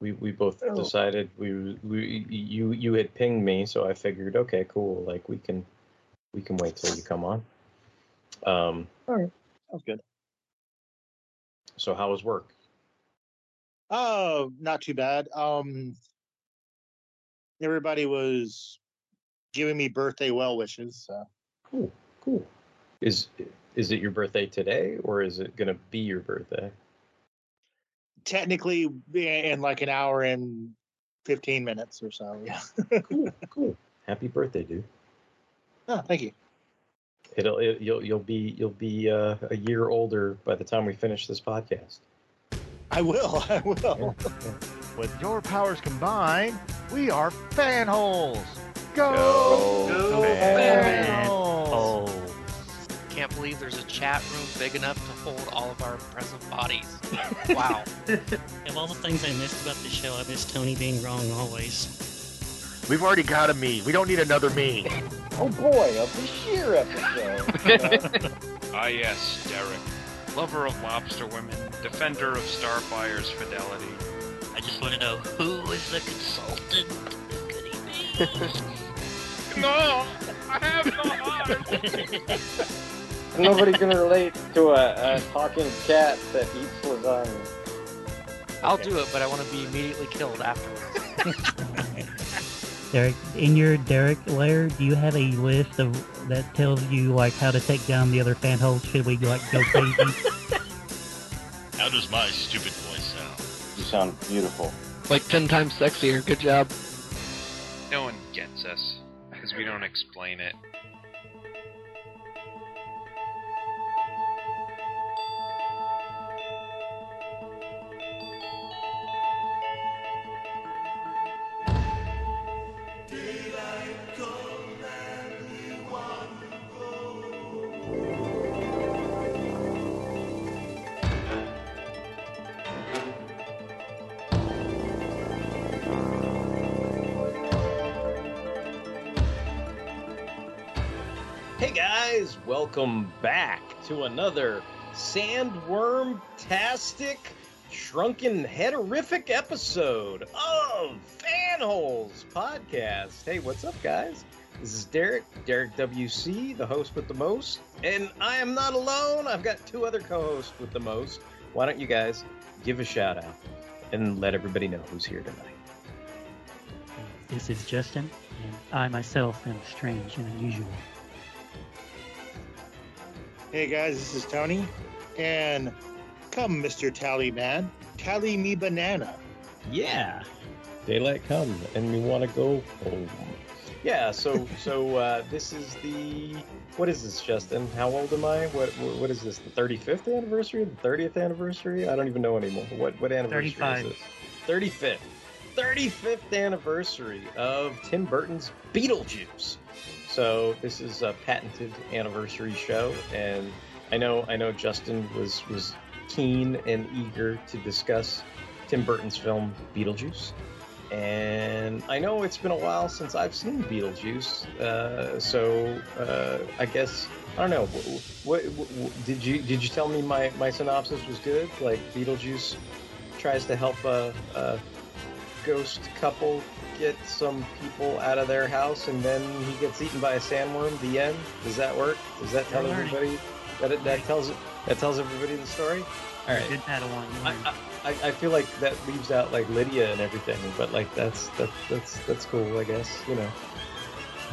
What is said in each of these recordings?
We we both Oh. decided we we you you had pinged me, so I figured okay, cool. Like we can we can wait till you come on. Um. All right, sounds good. So how was work? Oh, not too bad. Um, everybody was giving me birthday well wishes. So. Cool, cool. Is is it your birthday today, or is it gonna be your birthday? Technically, in like an hour and fifteen minutes or so. Yeah. Cool, cool. Happy birthday, dude. oh, thank you. It'll it, you'll you'll be you'll be uh, a year older by the time we finish this podcast. I will. I will. With your powers combined, we are fanholes. Go, Go fanholes! Can't believe there's a chat room big enough to hold all of our present bodies. Wow. Of all the things I missed about the show, I miss Tony being wrong always. We've already got a me. We don't need another me. Oh boy, a Bashir episode. Ah, yes, Derek. Lover of lobster women, defender of Starfire's fidelity. I just want to know who is the consultant? Who could he be? No! I have no heart! Nobody can relate to a, a talking cat that eats lasagna. I'll do it, but I want to be immediately killed afterwards. Derek, in your Derek layer, do you have a list of that tells you like how to take down the other fan holes? Should we like go crazy? How does my stupid voice sound? You sound beautiful. Like ten times sexier. Good job. No one gets us, because we don't explain it. Guys, welcome back to another sandworm-tastic, shrunken headerific episode of Fanholes Podcast. Hey, what's up, guys? This is Derek, Derek WC, the host with the most, and I am not alone. I've got two other co-hosts with the most. Why don't you guys give a shout out and let everybody know who's here tonight? this is Justin, and I myself am strange and unusual. Hey guys, this is Tony, and come, Mister Tally Man, tally me banana. Yeah. Daylight come and we want to go home. Yeah, so so uh, this is the what is this, Justin? How old am I? What what what is this? The 35th anniversary? The 30th anniversary? I don't even know anymore. What what anniversary 35. is this? 35th. 35th anniversary of Tim Burton's Beetlejuice. So this is a patented anniversary show, and I know I know Justin was was keen and eager to discuss Tim Burton's film Beetlejuice. And I know it's been a while since I've seen Beetlejuice, uh, so uh, I guess I don't know. What, what, what did you did you tell me my, my synopsis was good? Like Beetlejuice tries to help a, ghost couple get some people out of their house, and then he gets eaten by a sandworm. The end. Does that work? Does that tell everybody? That it, that tells that tells everybody the story. All right. Good Padawan. I. I, I feel like that leaves out like Lydia and everything, but like that's that's that's that's cool, I guess, you know.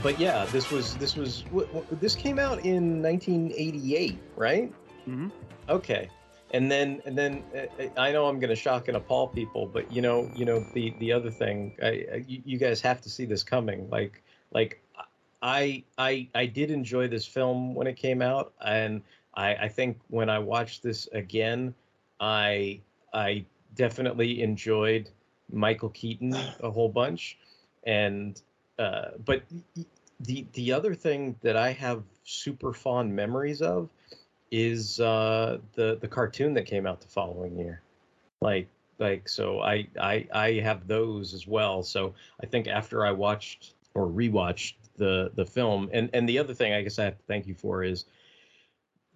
But yeah, this was this was wh- wh- this came out in 1988, right? Mhm. Okay, and then and then uh, I know I'm gonna shock and appall people, but you know you know the the other thing, I you, you guys have to see this coming. Like like I I I did enjoy this film when it came out, and I I think when I watched this again, I I definitely enjoyed Michael Keaton a whole bunch, and uh, but the the other thing that I have super fond memories of is uh, the the cartoon that came out the following year, like like so I I I have those as well. So I think after I watched or rewatched the the film, and and the other thing I guess I have to thank you for is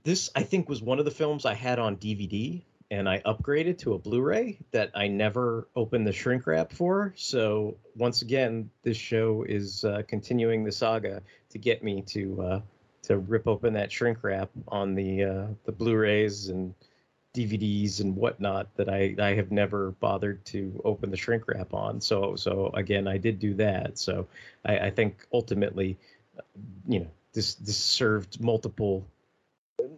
this I think was one of the films I had on DVD and I upgraded to a Blu-ray that I never opened the shrink wrap for. So once again, this show is uh, continuing the saga to get me to uh, to rip open that shrink wrap on the uh, the Blu-rays and DVDs and whatnot that I, I have never bothered to open the shrink wrap on. So so again, I did do that. So I, I think ultimately, you know, this this served multiple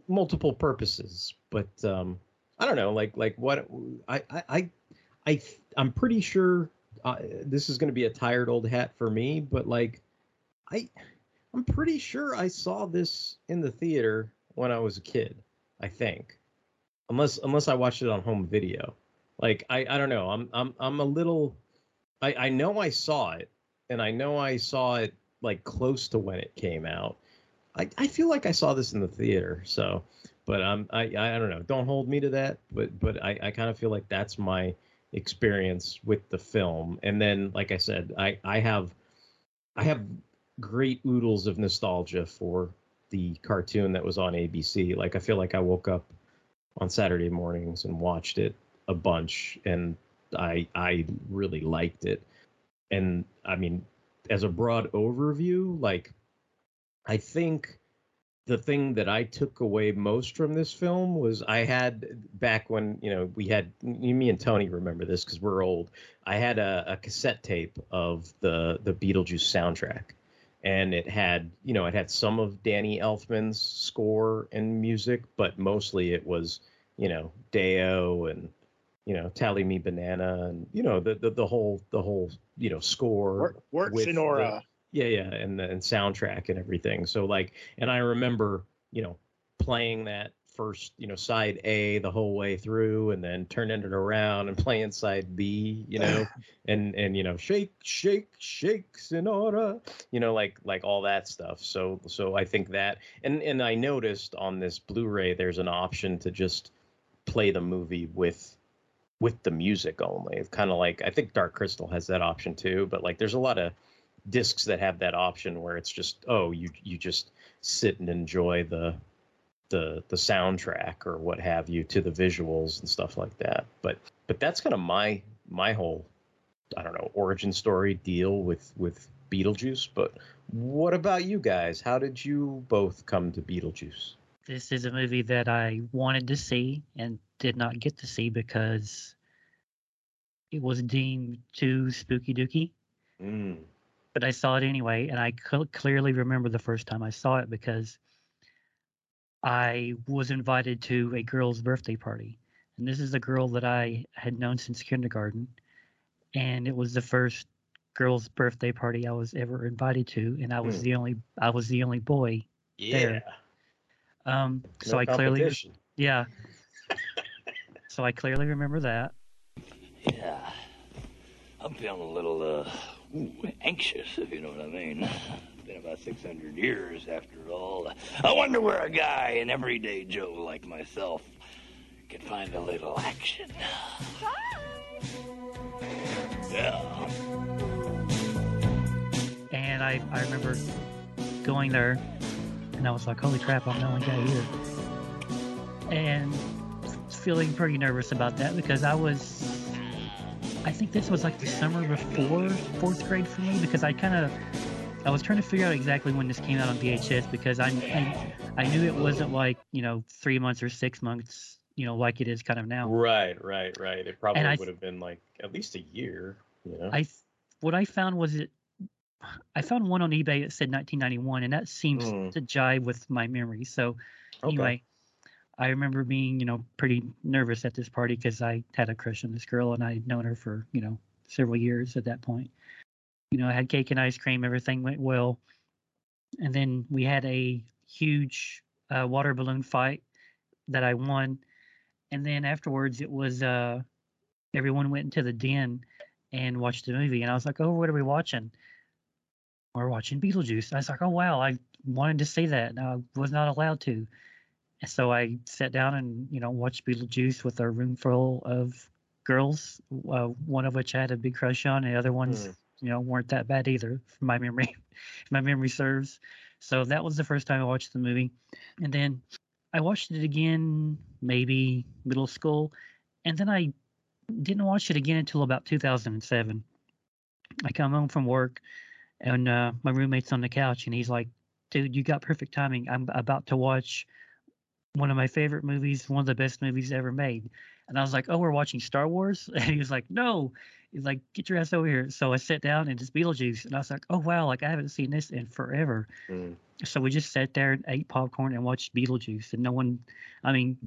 multiple purposes. But um, I don't know, like like what I I I, I I'm pretty sure uh, this is going to be a tired old hat for me, but like I I'm pretty sure I saw this in the theater when I was a kid. I think unless unless I watched it on home video. Like I I don't know. I'm I'm I'm a little. I I know I saw it, and I know I saw it like close to when it came out. I I feel like I saw this in the theater. So, but um I I don't know. Don't hold me to that. But but I I kind of feel like that's my experience with the film. And then like I said, I I have I have great oodles of nostalgia for the cartoon that was on ABC. Like I feel like I woke up on Saturday mornings and watched it a bunch, and I I really liked it. And I mean, as a broad overview, like I think the thing that I took away most from this film was I had back when you know we had me and Tony remember this because we're old. I had a, a cassette tape of the the Beetlejuice soundtrack, and it had you know it had some of Danny Elfman's score and music, but mostly it was you know Day-O and you know Tally Me Banana and you know the the, the whole the whole you know score Work, work with Senora. the- yeah yeah and the and soundtrack and everything. So like and I remember you know playing that first you know side A the whole way through and then turning it around and playing side B you know and and you know shake shake shake senora you know like like all that stuff. So so i think that and and i noticed on this blu-ray there's an option to just play the movie with with the music only. It's kind of like i think dark crystal has that option too but like there's a lot of discs that have that option where it's just oh you you just sit and enjoy the the the soundtrack or what have you to the visuals and stuff like that but but that's kind of my my whole I don't know origin story deal with with Beetlejuice. But what about you guys? How did you both come to Beetlejuice? This is a movie that I wanted to see and did not get to see because it was deemed too spooky dooky. Mm. But I saw it anyway, and I cl- clearly remember the first time I saw it because I was invited to a girl's birthday party. And this is a girl that I had known since kindergarten. And it was the first girl's birthday party I was ever invited to, and I was Hmm. the only I was the only boy Yeah. there. Um, so I clearly, yeah. so I clearly remember that. Yeah. I'm feeling a little, uh, ooh, anxious, if you know what I mean. Been about 600 years after all. I wonder where a guy, an everyday Joe like myself, can find a little action. Yeah. And I, I remember going there, and I was like, "Holy crap! I'm the only guy here," and feeling pretty nervous about that because I was, I think this was like the summer before fourth grade for me because I kind of, I was trying to figure out exactly when this came out on VHS because I, I, I knew it wasn't like you know three months or six months, you know, like it is kind of now. Right, right, right. It probably And I- would have been like at least a year. You know. I what I found was it. I found one on eBay that said 1991, and that seems Hmm. to jive with my memory. So Okay. anyway, I remember being you know pretty nervous at this party because I had a crush on this girl, and I'd known her for you know several years at that point. You know, had cake and ice cream. Everything went well, and then we had a huge uh, water balloon fight that I won, and then afterwards it was uh, everyone went into the den and watched the movie. And I was like, oh, what are we watching? We're watching Beetlejuice. I was like, oh, wow, I wanted to see that. And I was not allowed to. And so I sat down and, you know, watched Beetlejuice with a room full of girls, uh, one of which I had a big crush on. And the other ones, Hmm. You know, weren't that bad either, from my memory, if my memory serves. So that was the first time I watched the movie. And then I watched it again, maybe middle school, and then I didn't watch it again until about 2007. I come home from work, and uh, my roommate's on the couch, and he's like, "Dude, you got perfect timing. I'm about to watch one of my favorite movies, one of the best movies ever made." And I was like, "Oh, we're watching Star Wars?" And he was like, "No." He's like, "Get your ass over here." So I sat down and it's Beetlejuice, and I was like, "Oh wow, like I haven't seen this in forever." Mm. So we just sat there and ate popcorn and watched Beetlejuice, and no one, I mean,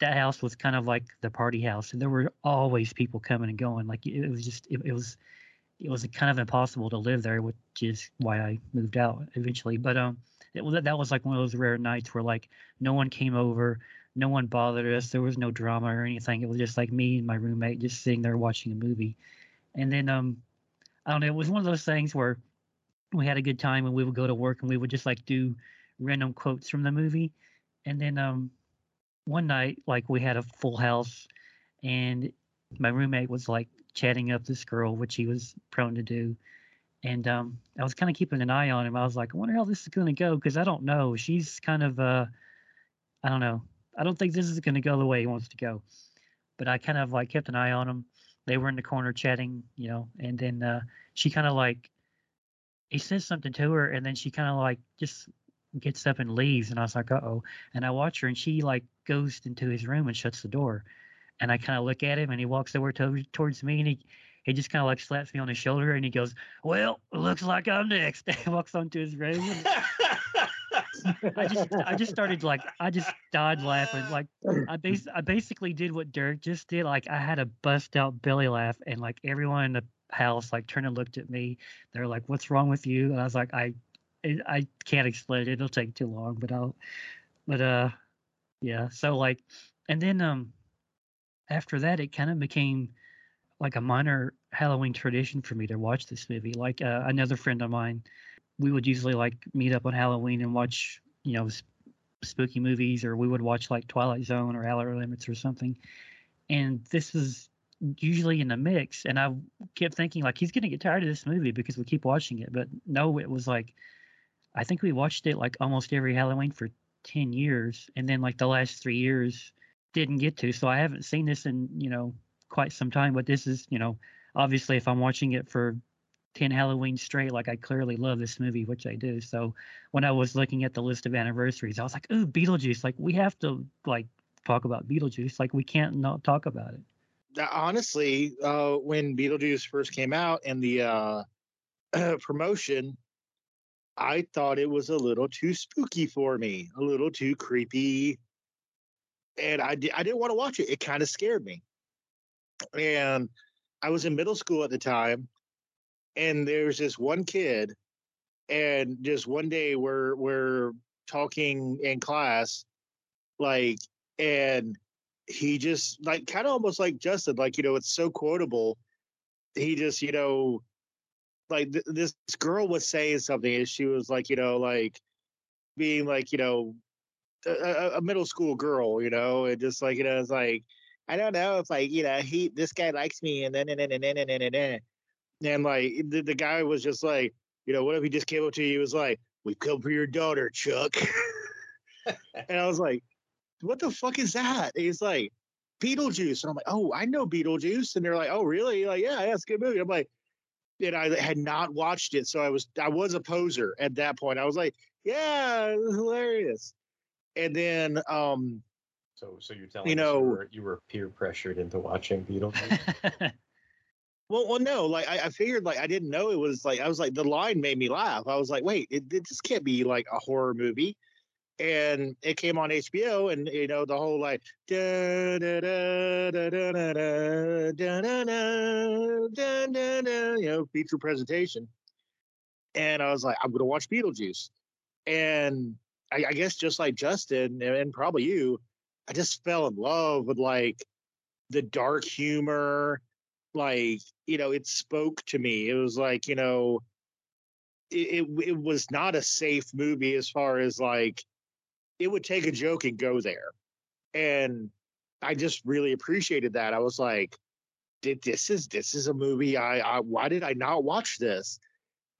that house was kind of like the party house, and there were always people coming and going. Like it was just, it, it was, it was kind of impossible to live there, which is why I moved out eventually. But um, it was that was like one of those rare nights where like no one came over, no one bothered us, there was no drama or anything. It was just like me and my roommate just sitting there watching a movie, and then um, I don't know, it was one of those things where we had a good time and we would go to work and we would just like do random quotes from the movie, and then um one night, like we had a full house, and my roommate was like chatting up this girl, which he was prone to do. And um, I was kind of keeping an eye on him. I was like, I wonder how this is going to go because I don't know. She's kind of, uh, I don't know. I don't think this is going to go the way he wants to go. But I kind of like kept an eye on him. They were in the corner chatting, you know, and then uh, she kind of like, he says something to her, and then she kind of like just gets up and leaves and i was like uh-oh and i watch her and she like goes into his room and shuts the door and i kind of look at him and he walks over to, towards me and he he just kind of like slaps me on the shoulder and he goes well looks like i'm next he walks onto his room i just i just started like i just died laughing like i bas- i basically did what derek just did like i had a bust out belly laugh and like everyone in the house like turned and looked at me they're like what's wrong with you and i was like i I can't explain it. It'll take too long, but I'll, but uh, yeah. So like, and then um, after that, it kind of became like a minor Halloween tradition for me to watch this movie. Like uh, another friend of mine, we would usually like meet up on Halloween and watch, you know, sp- spooky movies, or we would watch like Twilight Zone or Outer Limits or something. And this was usually in the mix, and I kept thinking like he's gonna get tired of this movie because we keep watching it. But no, it was like I think we watched it like almost every Halloween for 10 years. And then like the last three years didn't get to. So I haven't seen this in, you know, quite some time. But this is, you know, obviously if I'm watching it for 10 Halloween straight, like I clearly love this movie, which I do. So when I was looking at the list of anniversaries, I was like, ooh, Beetlejuice. Like we have to like talk about Beetlejuice. Like we can't not talk about it. Honestly, uh, when Beetlejuice first came out and the uh, promotion, I thought it was a little too spooky for me, a little too creepy. And I, I didn't want to watch it. It kind of scared me. And I was in middle school at the time. And there's this one kid. And just one day we're, we're talking in class, like, and he just, like, kind of almost like Justin, like, you know, it's so quotable. He just, you know, like th- this girl was saying something and she was like you know like being like you know a, a middle school girl you know and just like you know it's like i don't know if like you know he this guy likes me and then and then and then and then and then. And like the, the guy was just like you know what if he just came up to you he was like we come for your daughter chuck and i was like what the fuck is that? And he's like beetlejuice. And i'm like oh i know beetlejuice. And they're like oh really? Like yeah, it's a good movie. I'm like and I had not watched it, so I was I was a poser at that point. I was like, yeah, hilarious. And then um So so you're telling You know- you were, you were peer pressured into watching Beetlejuice? well well no, like I, I figured like I didn't know it was like I was like the line made me laugh. I was like, wait, it, it this can't be like a horror movie. And it came on HBO, and you know the whole like da da da da da da da da da da da da da you know feature presentation. And I was like, I'm gonna watch Beetlejuice, and I, I guess just like Justin and, and probably you, I just fell in love with like the dark humor, like you know, it spoke to me. It was like you know, it, it it was not a safe movie as far as like it would take a joke and go there, and I just really appreciated that. I was like, did this is this is a movie I, I why did I not watch this?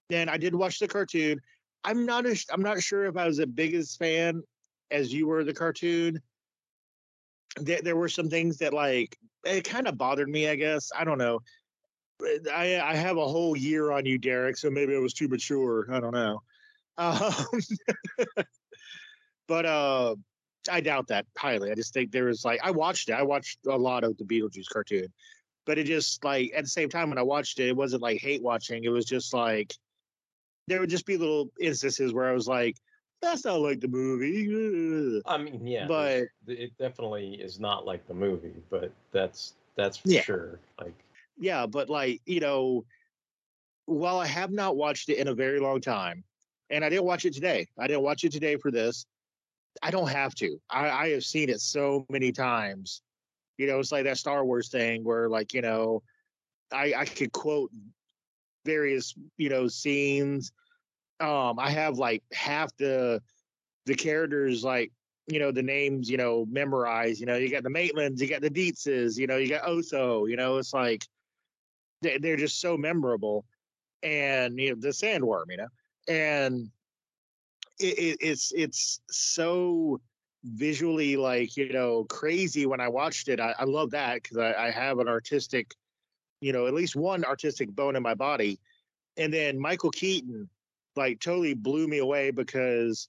Then I did watch the cartoon. I'm not a, I'm not sure if I was the biggest fan as you were the cartoon, there, there were some things that like it kind of bothered me. I guess I don't know. I I have a whole year on you, Derek, so maybe I was too mature. I don't know. Um, but uh, I doubt that highly. I just think there was like I watched it. I watched a lot of the Beetlejuice cartoon, but it just like at the same time when I watched it, it wasn't like hate watching. It was just like there would just be little instances where I was like, "That's not like the movie." I mean, yeah, but it definitely is not like the movie, but that's that's for Yeah. sure. Like, yeah, but like you know, while I have not watched it in a very long time, and I didn't watch it today. I didn't watch it today for this. I don't have to. I, I have seen it so many times. You know, it's like that Star Wars thing where, like, you know, I I could quote various you know scenes. Um, I have like half the the characters like you know the names you know memorized. You know, you got the Maitlands, you got the Dietzes, you know, you got Otho. You know, it's like they, they're just so memorable, and you know the Sandworm. You know, and it, it, it's it's so visually like you know crazy when I watched it. I, I love that because I, I have an artistic, you know, at least one artistic bone in my body. And then Michael Keaton, like, totally blew me away because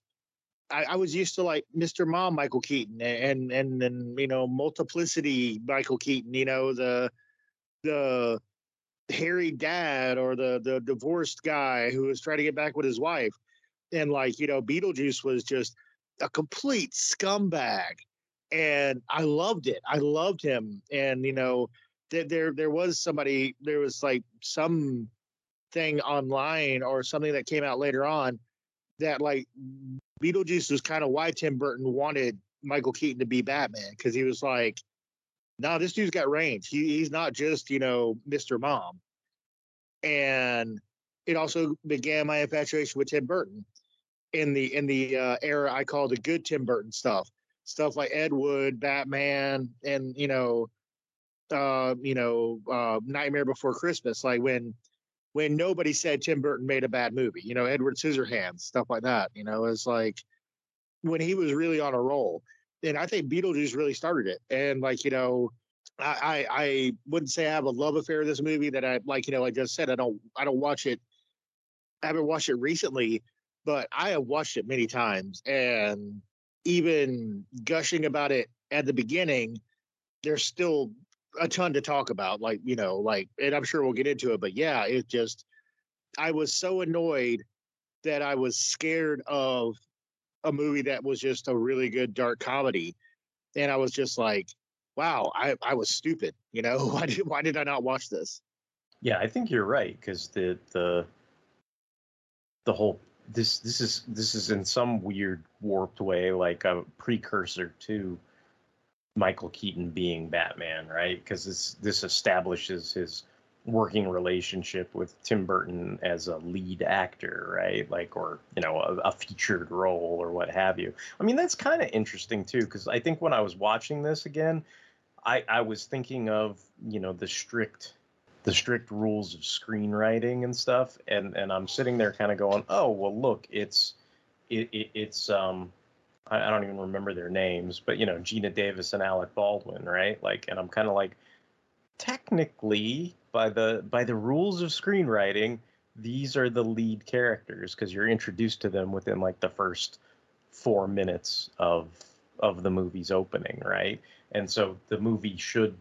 I, I was used to like Mr. Mom Michael Keaton and and and you know multiplicity Michael Keaton. You know the the hairy dad or the the divorced guy who was trying to get back with his wife and like you know beetlejuice was just a complete scumbag and i loved it i loved him and you know th- there there was somebody there was like some thing online or something that came out later on that like beetlejuice was kind of why tim burton wanted michael keaton to be batman because he was like no, this dude's got range. He, he's not just, you know, Mr. Mom. And it also began my infatuation with Tim Burton in the in the uh, era I call the good Tim Burton stuff. Stuff like Ed Wood, Batman, and you know, uh, you know, uh, Nightmare Before Christmas. Like when when nobody said Tim Burton made a bad movie. You know, Edward Scissorhands, stuff like that. You know, it's like when he was really on a roll and I think Beetlejuice really started it. And like you know, I, I I wouldn't say I have a love affair with this movie that I like. You know, I just said I don't I don't watch it. I haven't watched it recently, but I have watched it many times. And even gushing about it at the beginning, there's still a ton to talk about. Like you know, like and I'm sure we'll get into it. But yeah, it just I was so annoyed that I was scared of a movie that was just a really good dark comedy and i was just like wow i, I was stupid you know why did, why did i not watch this yeah, I think you're right because the the the whole this this is this is in some weird warped way like a precursor to Michael Keaton being Batman, right? Because this this establishes his working relationship with Tim Burton as a lead actor, right? Like, or you know, a, a featured role or what have you. I mean, that's kind of interesting too, because I think when I was watching this again, I I was thinking of you know the strict the strict rules of screenwriting and stuff, and and I'm sitting there kind of going, oh well, look, it's it, it it's um. I don't even remember their names, but you know, Geena Davis and Alec Baldwin, right? Like, and I'm kind of like, technically by the by the rules of screenwriting these are the lead characters because you're introduced to them within like the first four minutes of of the movie's opening right and so the movie should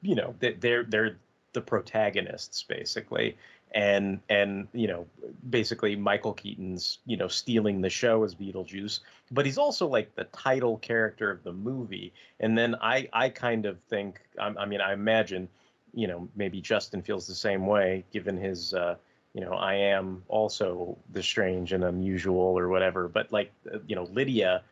you know they- they're they're the protagonists basically and and you know basically michael keaton's you know stealing the show as beetlejuice. But he's also like the title character of the movie. And then i i kind of think i, I mean i imagine you know maybe justin feels the same way given his uh you know i am also the strange and unusual or whatever. But like uh, you know lydia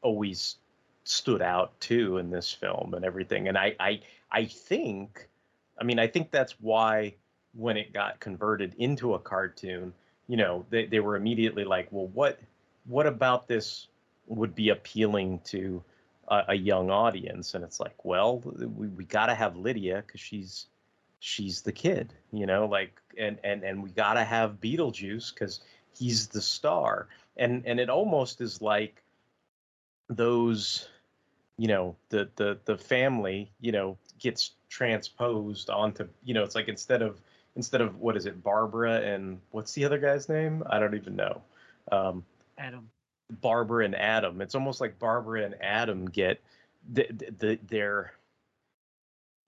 always stood out too in this film and everything. And i i i think i mean i think that's why when it got converted into a cartoon you know they, they were immediately like well what what about this would be appealing to a, a young audience? And it's like well we, we got to have lydia because she's she's the kid you know like and and and we got to have beetlejuice because he's the star. And and it almost is like those you know the the the family you know gets transposed onto you know it's like instead of instead of what is it barbara and what's the other guy's name? I don't even know. Um Adam. barbara and adam. It's almost like barbara and adam get the, the, the their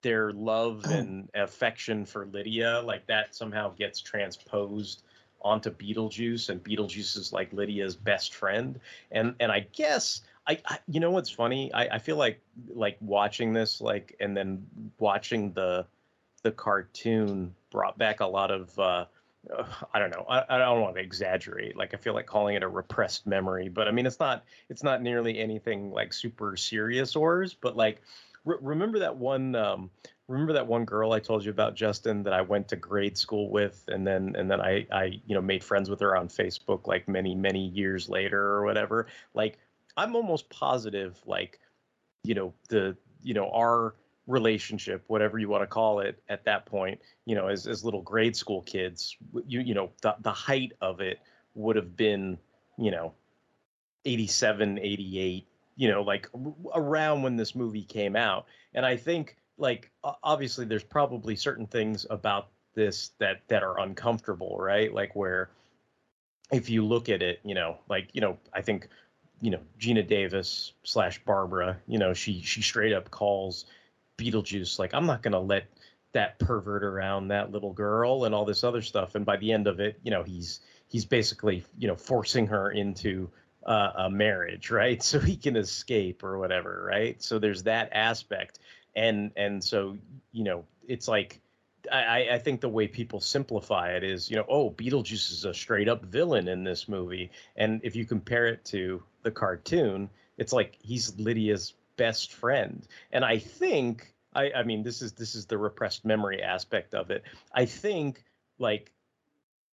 their love and affection for lydia like that somehow gets transposed onto beetlejuice and beetlejuice is like lydia's best friend. And and i guess I, I you know what's funny? I, I feel like like watching this like and then watching the the cartoon brought back a lot of uh uh, I don't know. I, I don't want to exaggerate. Like I feel like calling it a repressed memory, but I mean it's not. It's not nearly anything like super serious ors. But like, re- remember that one. Um, remember that one girl I told you about, Justin, that I went to grade school with, and then and then I I you know made friends with her on Facebook like many many years later or whatever. Like I'm almost positive like you know the you know our relationship whatever you want to call it at that point you know as, as little grade school kids you you know the, the height of it would have been you know 87 88 you know like around when this movie came out. And i think like obviously there's probably certain things about this that that are uncomfortable right? Like where if you look at it you know like you know i think you know geena davis slash barbara you know she she straight up calls beetlejuice like i'm not going to let that pervert around that little girl and all this other stuff. And by the end of it you know he's he's basically you know forcing her into uh, a marriage right? So he can escape or whatever right? So there's that aspect. And and so you know it's like I, I think the way people simplify it is, you know, oh, Beetlejuice is a straight up villain in this movie. And if you compare it to the cartoon, it's like he's Lydia's best friend. And I think I, I mean this is this is the repressed memory aspect of it. I think like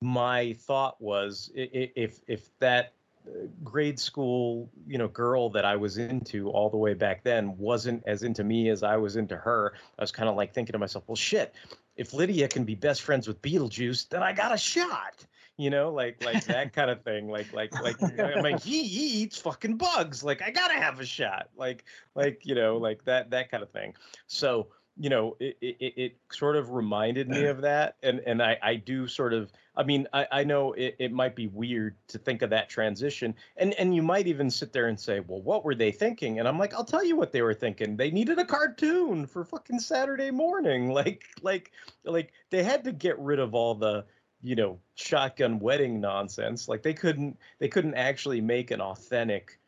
my thought was if if that uh, grade school you know girl that I was into all the way back then wasn't as into me as I was into her, I was kind of like thinking to myself, well, shit, if Lydia can be best friends with Beetlejuice, then I got a shot. You know, like like that kind of thing. Like like like I mean, he, he eats fucking bugs. Like I gotta have a shot. Like like you know like that that kind of thing. So you know it, it, it sort of reminded me of that and and I, I do sort of i mean i, I know it, it might be weird to think of that transition and and you might even sit there and say well what were they thinking and i'm like i'll tell you what they were thinking they needed a cartoon for fucking saturday morning like like like they had to get rid of all the you know shotgun wedding nonsense like they couldn't they couldn't actually make an authentic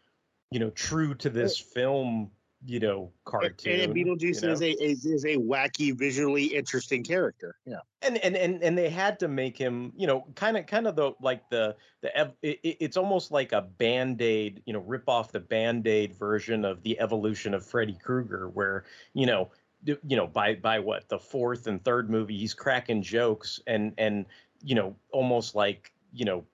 you know true to this film you know cartoon and Beetlejuice you know? is a is, is a wacky, visually interesting character. Yeah. and and and and they had to make him you know kind of kind of the like the the it- it's almost like a band-aid you know rip off the band-aid version of the evolution of freddy krueger where you know you know by by what the fourth and third movie he's cracking jokes and and you know almost like you know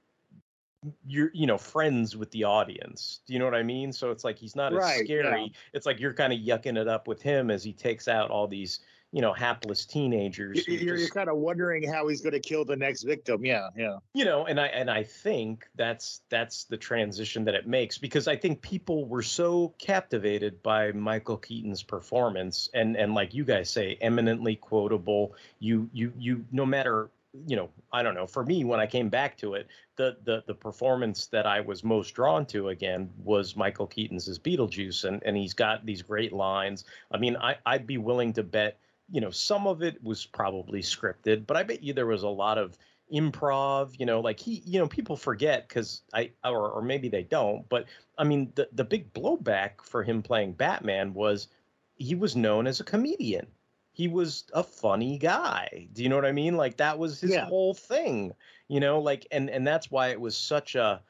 you're you know friends with the audience do you know what i mean so it's like he's not as scary yeah. it's like you're kind of yucking it up with him as he takes out all these you know hapless teenagers You're, you're just- kind of wondering how he's going to kill the next victim. Yeah, yeah. you know and i and i think that's that's the transition that it makes because i think people were so captivated by michael keaton's performance and and like you guys say eminently quotable you you you no matter you know i don't know for me when i came back to it the the the performance that i was most drawn to again was michael keaton's as beetlejuice and and he's got these great lines. I mean i i'd be willing to bet you know some of it was probably scripted but i bet you there was a lot of improv you know like he you know people forget because i or, or maybe they don't but i mean the, the big blowback for him playing batman was he was known as a comedian he was a funny guy do you know what i mean like that was his Yeah. whole thing you know like and and that's why it was such a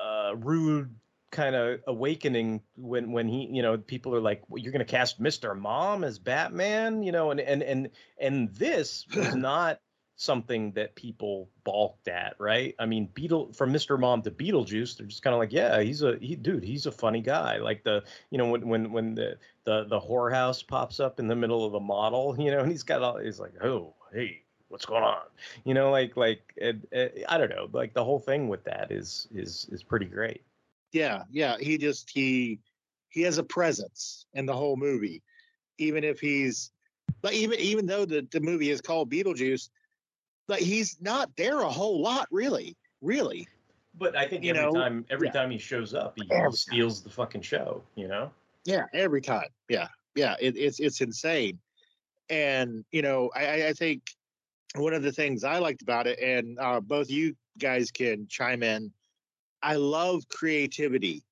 uh rude kind of awakening when when he you know people are like well, you're going to cast Mr. Mom as Batman you know and and and and this was not something that people balked at right I mean Beetle from Mr. Mom to Beetlejuice they're just kind of like yeah he's a he dude he's a funny guy like the you know when when when the the the whorehouse pops up in the middle of the model you know and he's got all he's like oh hey what's going on you know like like it, it, eh, I don't know like the whole thing with that is is is pretty great Yeah, yeah. He just he he has a presence in the whole movie, even if he's like even even though the the movie is called Beetlejuice, like he's not there a whole lot, really, really. But I think You every know, time every yeah. time he shows up, he, he steals the fucking show. You know. Yeah, every time. Yeah, yeah. It, it's it's insane, and you know, I, I- think one of the things I liked about it, and uh, both you guys can chime in. I love creativity,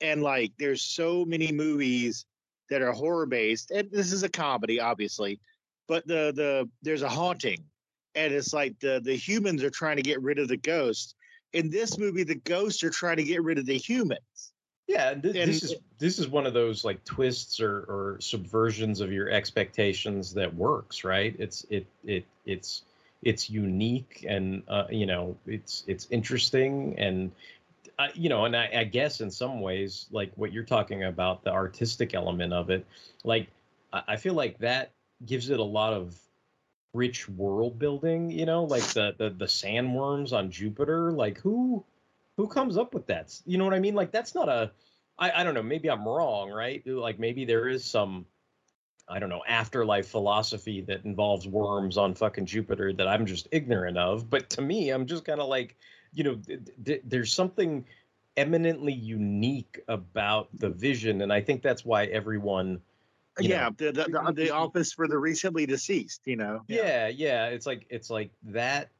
and like, there's so many movies that are horror based, and this is a comedy, obviously, but the the there's a haunting, and it's like the the humans are trying to get rid of the ghost. In this movie, the ghosts are trying to get rid of the humans. Yeah, th- And this is this is one of those like twists or, or subversions of your expectations that works, right? It's it it it's it's unique and uh, you know it's it's interesting and uh, you know and I, I guess in some ways like what you're talking about the artistic element of it, like I, I feel like that gives it a lot of rich world building. You know, like the the the sandworms on Jupiter, like who who comes up with that? You know what I mean? Like that's not a I, I don't know, maybe I'm wrong, right? Like maybe there is some I don't know, afterlife philosophy that involves worms on fucking Jupiter that I'm just ignorant of, but to me I'm just kind of like, you know, th- th- there's something eminently unique about the vision and I think that's why everyone you know, yeah, the, the the the office for the recently deceased. You know. yeah yeah it's like it's like that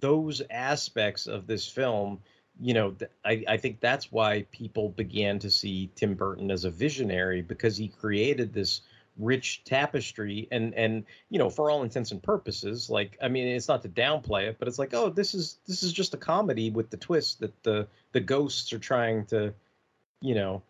those aspects of this film you know I, I think that's why people began to see tim burton as a visionary because he created this rich tapestry and and you know for all intents and purposes like i mean it's not to downplay it but it's like oh this is this is just a comedy with the twist that the the ghosts are trying to you know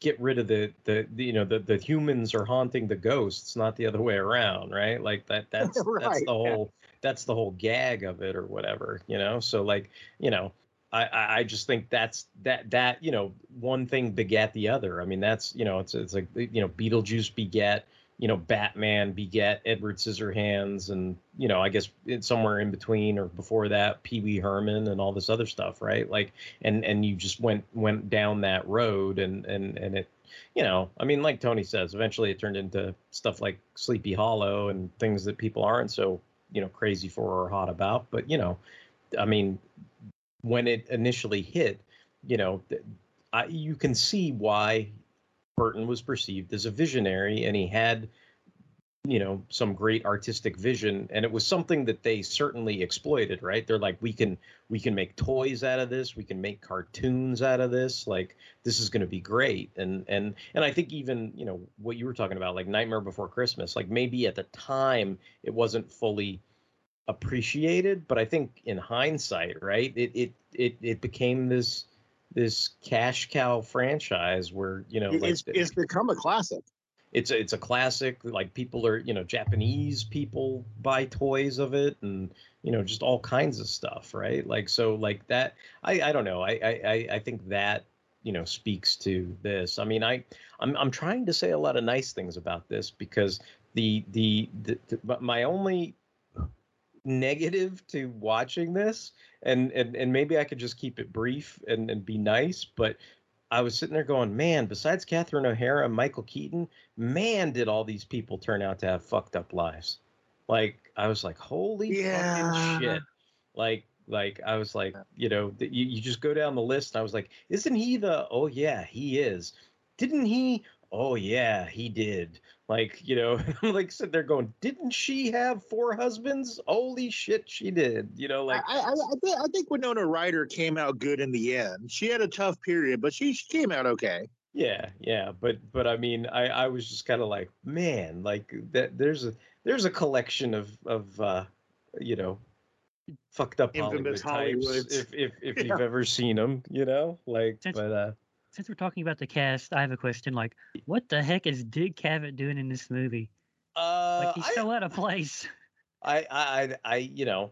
get rid of the the, the you know the the humans are haunting the ghosts not the other way around right like that that's that's Right, the yeah. whole that's the whole gag of it or whatever you know so like you know I, I just think that's that that you know one thing begat the other. I mean that's you know it's it's like you know Beetlejuice begat you know Batman begat Edward Scissorhands and you know I guess it's somewhere in between or before that Pee Wee Herman and all this other stuff right like and and you just went went down that road and and and it you know I mean like Tony says eventually it turned into stuff like Sleepy Hollow and things that people aren't so you know crazy for or hot about but you know I mean when it initially hit, you know, I, you can see why Burton was perceived as a visionary, and he had, you know, some great artistic vision, and it was something that they certainly exploited. Right? They're like, we can we can make toys out of this, we can make cartoons out of this. Like this is going to be great, and and and I think even you know what you were talking about, like Nightmare Before Christmas, like maybe at the time it wasn't fully appreciated but i think in hindsight right it it it, it became this this cash cow franchise where you know It- like it's it's become a classic. it's a, it's a classic like people are you know japanese people buy toys of it and you know just all kinds of stuff right? Like so like that i i don't know. I i I- i think that you know speaks to this. I mean i i'm i'm trying to say a lot of nice things about this because the the, the, the but my only negative to watching this and and and maybe i could just keep it brief and and be nice but I was sitting there going, man, besides Catherine O'Hara and Michael Keaton, man, did all these people turn out to have fucked up lives. Like, I was like, holy Yeah. fucking shit. Like, like I was like, you know, you, you just go down the list. And I was like, isn't he the? Oh yeah, he is. Didn't he? Oh yeah, he did. Like, you know, I'm like sitting there going, didn't she have four husbands? Holy shit, she did. You know, like I, I, I, think, I think Winona Ryder came out good in the end. She had a tough period, but she, she came out okay. Yeah, yeah, but but I mean, I I was just kind of like, man, like that. There's a there's a collection of of uh, you know, fucked up Infamous Hollywood types. Hollywoods. If if if Yeah. you've ever seen them, you know, like, but uh, Since we're talking about the cast, I have a question. Like, what the heck is Dick Cavett doing in this movie? uh, Like, he's I, so out of place. I I I I you know,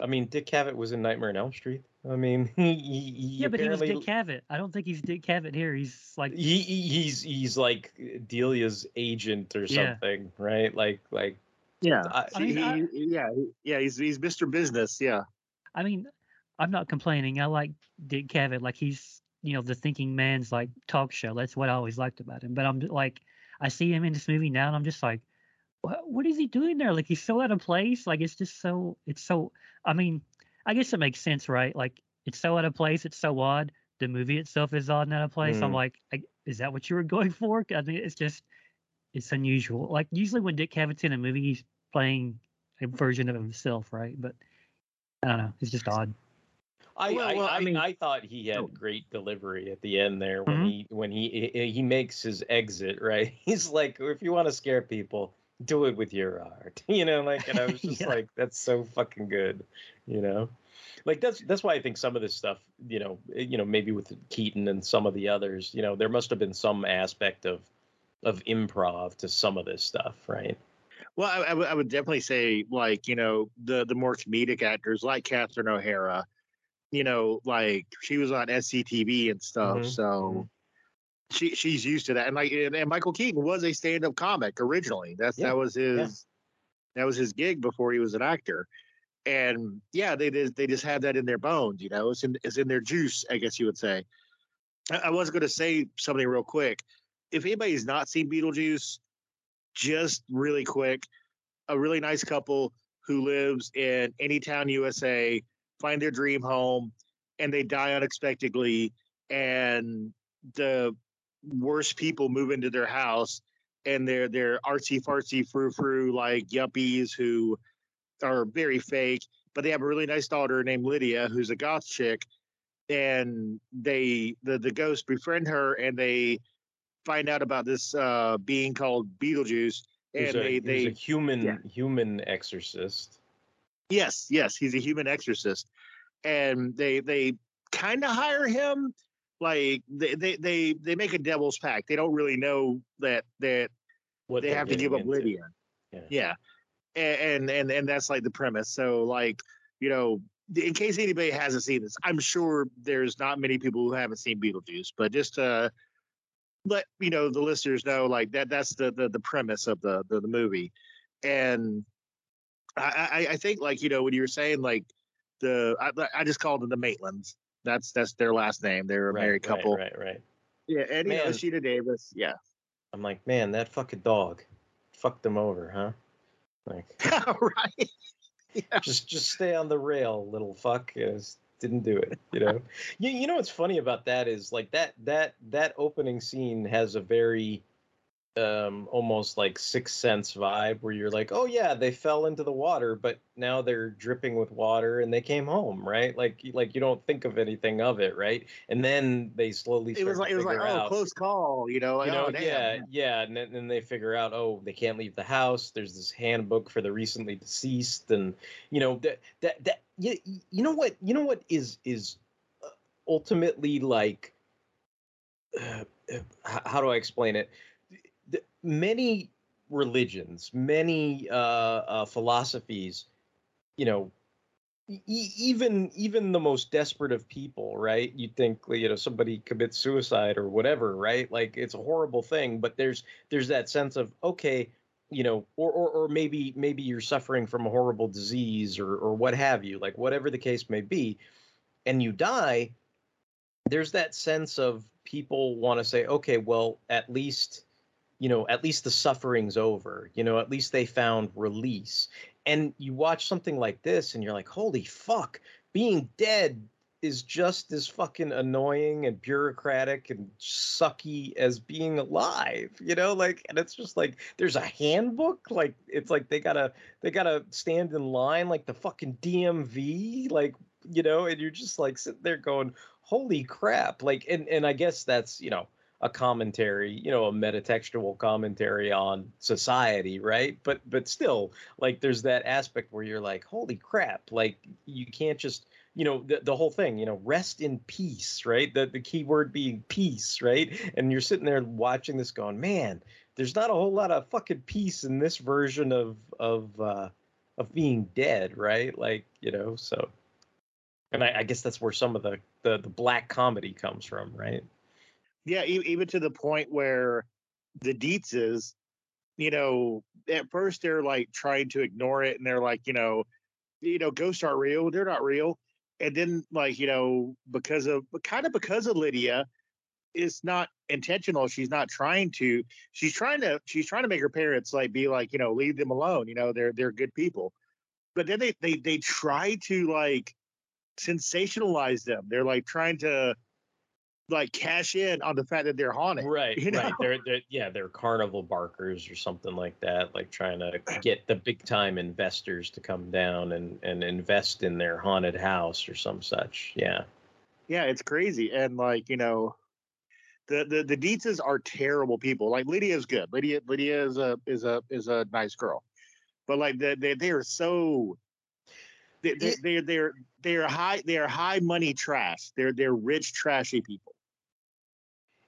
I mean, Dick Cavett was in Nightmare on Elm Street. I mean, he, he, he yeah, but he was Dick Cavett. I don't think he's Dick Cavett here. He's like, he, he he's he's like Delia's agent or Yeah. something, right? Like like Yeah. I, I mean, He- I- yeah, yeah, he's he's Mr. Business. Yeah. I mean, I'm not complaining. I like Dick Cavett. Like he's you know the thinking man's like talk show. That's what I always liked about him. But I'm like, I see him in this movie now, and I'm just like, what what is he doing there? Like he's so out of place. Like it's just so it's so. I mean, I guess it makes sense, right? Like it's so out of place. It's so odd. The movie itself is odd and out of place. I'm Mm. like, I, is that what you were going for? I mean, it's just it's unusual. Like usually when Dick Cavett in a movie, he's playing a version of himself, right? But I don't know. It's just odd. I, Well, I, well, I I, mean- I thought he had Oh. great delivery at the end there when Mhm. he when he, he makes his exit right. He's like, if you want to scare people, do it with your art, you know. Like, and I was just Yeah. like, that's so fucking good, you know. Like that's that's why I think some of this stuff, you know, eh, you know, maybe with Keaton and some of the others, you know, there must have been some aspect of of improv to some of this stuff, right? Well, I, I would- I would definitely say like you know the the more comedic actors like Catherine O'Hara, you know, like she was on SCTV and stuff, Mhm, so she she's used to that. And like and, and Michael Keaton was a stand up comic originally. That's Yeah, that was his that was his gig before he was an actor. And yeah, they just they just have that in their bones, you know. It's in it's in their juice, I guess you would say. I, I was going to say something real quick. If anybody's not seen Beetlejuice, just really quick, a really nice couple who lives in Anytown, USA, find their dream home, and they die unexpectedly, and the worst people move into their house, and they're they're artsy fartsy frou frou like yuppies who are very fake, but they have a really nice daughter named Lydia who's a goth chick, and they the the ghosts befriend her and they find out about this uh being called Beetlejuice and a, they he's they a human yeah. human exorcist. Yes yes he's a human exorcist and they they kind of hire him like they, they they they make a devil's pact they don't really know that that What they have to give up into. Lydia Yeah. yeah and and and that's like the premise so like you know in case anybody hasn't seen this i'm sure there's not many people who haven't seen beetlejuice but just uh let you know the listeners know like that that's the the, the premise of the, the the movie and I, I think like you know when you were saying like the i, I just called them the maitlands that's that's their last name they're a Right, married couple Right, right. right. yeah Eddie and you geena davis yeah I'm like, man, that fucking dog fucked them over, huh? Like, right just just stay on the rail, little fuck. You know, didn't do it, you know. you, you know what's funny about that is like that that that opening scene has a very um almost like sixth sense vibe where you're like, oh yeah, they fell into the water, but now they're dripping with water and they came home, right? Like you- like you don't think of anything of it, right? And then they slowly it was like to it was like figure oh close call you know like, you know, oh, damn. yeah, yeah, and then, then they figure out, oh, they can't leave the house. There's this handbook for the recently deceased, and you know that that that you, you know what you know what is is uh, ultimately like, uh, uh, how do I explain it? Many religions, many uh, uh, philosophies, you know, e- even even the most desperate of people right? You think you know somebody commits suicide or whatever right? Like it's a horrible thing but there's there's that sense of okay you know or or, or maybe maybe you're suffering from a horrible disease or or what have you like whatever the case may be and you die there's that sense of people want to say okay well at least you know at least the suffering's over you know at least they found release. And you watch something like this and you're like holy fuck being dead is just as fucking annoying and bureaucratic and sucky as being alive you know like and it's just like there's a handbook? Like it's like they gotta they gotta stand in line like the fucking dmv like you know and you're just like sitting there going holy crap like and and i guess that's you know a commentary, you know, a metatextual commentary on society, right? But but still, like there's that aspect where you're like, holy crap, like you can't just, you know, the, the whole thing, you know, rest in peace, right? The the key word being peace, right? And you're sitting there watching this going, man, there's not a whole lot of fucking peace in this version of of uh of being dead, right? Like, you know, so and I, I guess that's where some of the, the the black comedy comes from, right? Yeah even to the point where the Dietzes, you know at first they're like trying to ignore it and they're like you know you know ghosts aren't real they're not real and then like you know because of kind of because of Lydia, it's not intentional. She's not trying to. She's trying to. She's trying to make her parents like be like you know leave them alone. You know they're they're good people, but then they they they try to like sensationalize them. They're like trying to like cash in on the fact that they're haunted. Right, you know? right. They're, they're yeah, they're carnival barkers or something like that, like trying to get the big time investors to come down and and invest in their haunted house or some such. Yeah. Yeah, it's crazy. And like, you know, the the the Dietzes are terrible people. Like Lydia's good. Lydia Lydia is a is a is a nice girl. But like they they, they are so they they they're they're they're high they're high money trash. They're they're rich trashy people.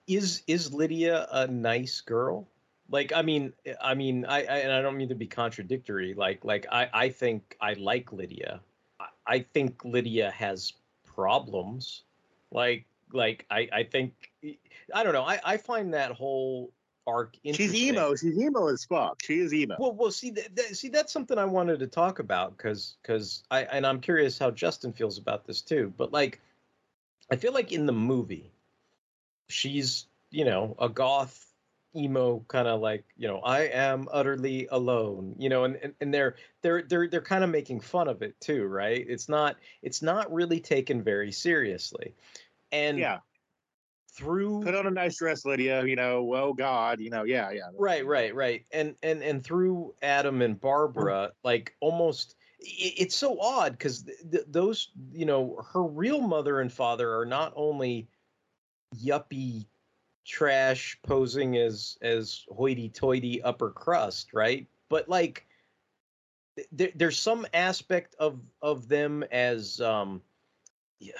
Is is Lydia a nice girl? Like I mean I mean I, I and I don't mean to be contradictory. Like like I I think I like Lydia. I, I think Lydia has problems. Like like I I think I don't know. I I find that whole arc She's emo. She's emo as fuck. She is emo. Well, well, see, that, that, see, that's something I wanted to talk about because, because I, and I'm curious how Justin feels about this too. But like, I feel like in the movie, she's, you know, a goth emo kind of like, you know, I am utterly alone, you know, and, and, and they're they're they're they're kind of making fun of it too, right? It's not it's not really taken very seriously, and yeah. through Put on a nice dress, Lydia. You know, oh God, you know, yeah, yeah. right right right and and and through adam and barbara like almost it's so odd because th- th- those you know her real mother and father are not only yuppie trash posing as as hoity-toity upper crust right? But like th- there, there's some aspect of of them as um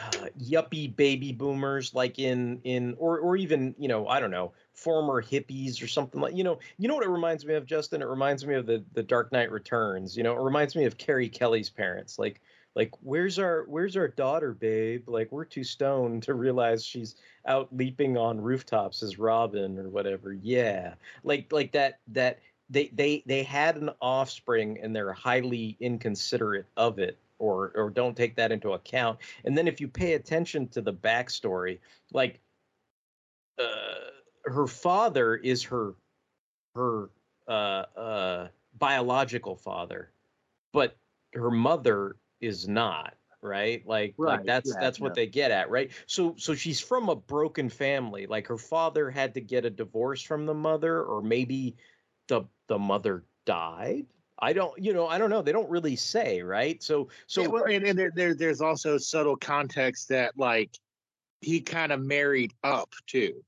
uh, yuppie baby boomers like in in or or even you know i don't know former hippies or something like you know you know what it reminds me of justin? It reminds me of the the dark knight returns you know? It reminds me of carrie kelly's parents like like where's our where's our daughter babe? Like we're too stoned to realize she's out leaping on rooftops as robin or whatever. Yeah. Like like that that they they they had an offspring and they're highly inconsiderate of it or or don't take that into account. And then if you pay attention to the backstory like uh her father is her her uh uh biological father but her mother is not right like like Right, that's yeah, that's what yeah. they get at right so so she's from a broken family like her father had to get a divorce from the mother or maybe the the mother died i don't you know i don't know they don't really say right so so Yeah, well, and, and there, there, there's also subtle context that like he kind of married up too.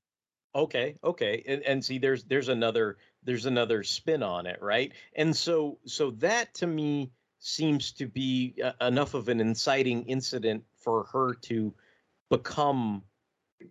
Okay, okay, and and see, there's there's another there's another spin on it, right? And so so that to me seems to be uh, enough of an inciting incident for her to become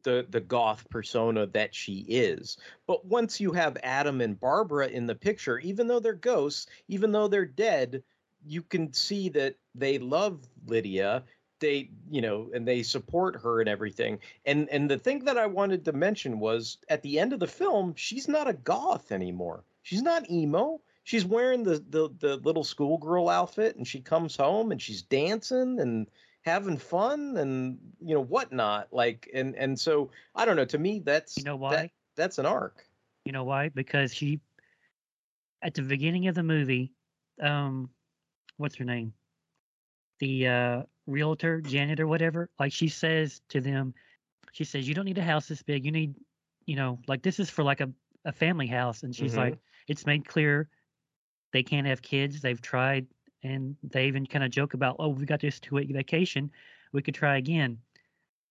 the the goth persona that she is. But once you have Adam and Barbara in the picture, even though they're ghosts, even though they're dead, you can see that they love Lydia. They, you know, and they support her and everything. And and the thing that I wanted to mention was at the end of the film, she's not a goth anymore. She's not emo. She's wearing the the, the little schoolgirl outfit, and she comes home and she's dancing and having fun and you know whatnot. Like and and so I don't know. To me, that's You know why? that- that's an arc. You know why? Because she, at the beginning of the movie, um, what's her name? The uh, realtor, Janet, or whatever. Like she says to them, she says, "You don't need a house this big. You need, you know, like this is for like a a family house." And she's Mhm. like, "It's made clear they can't have kids. They've tried, and they even kind of joke about, oh, we got this two week vacation. We could try again."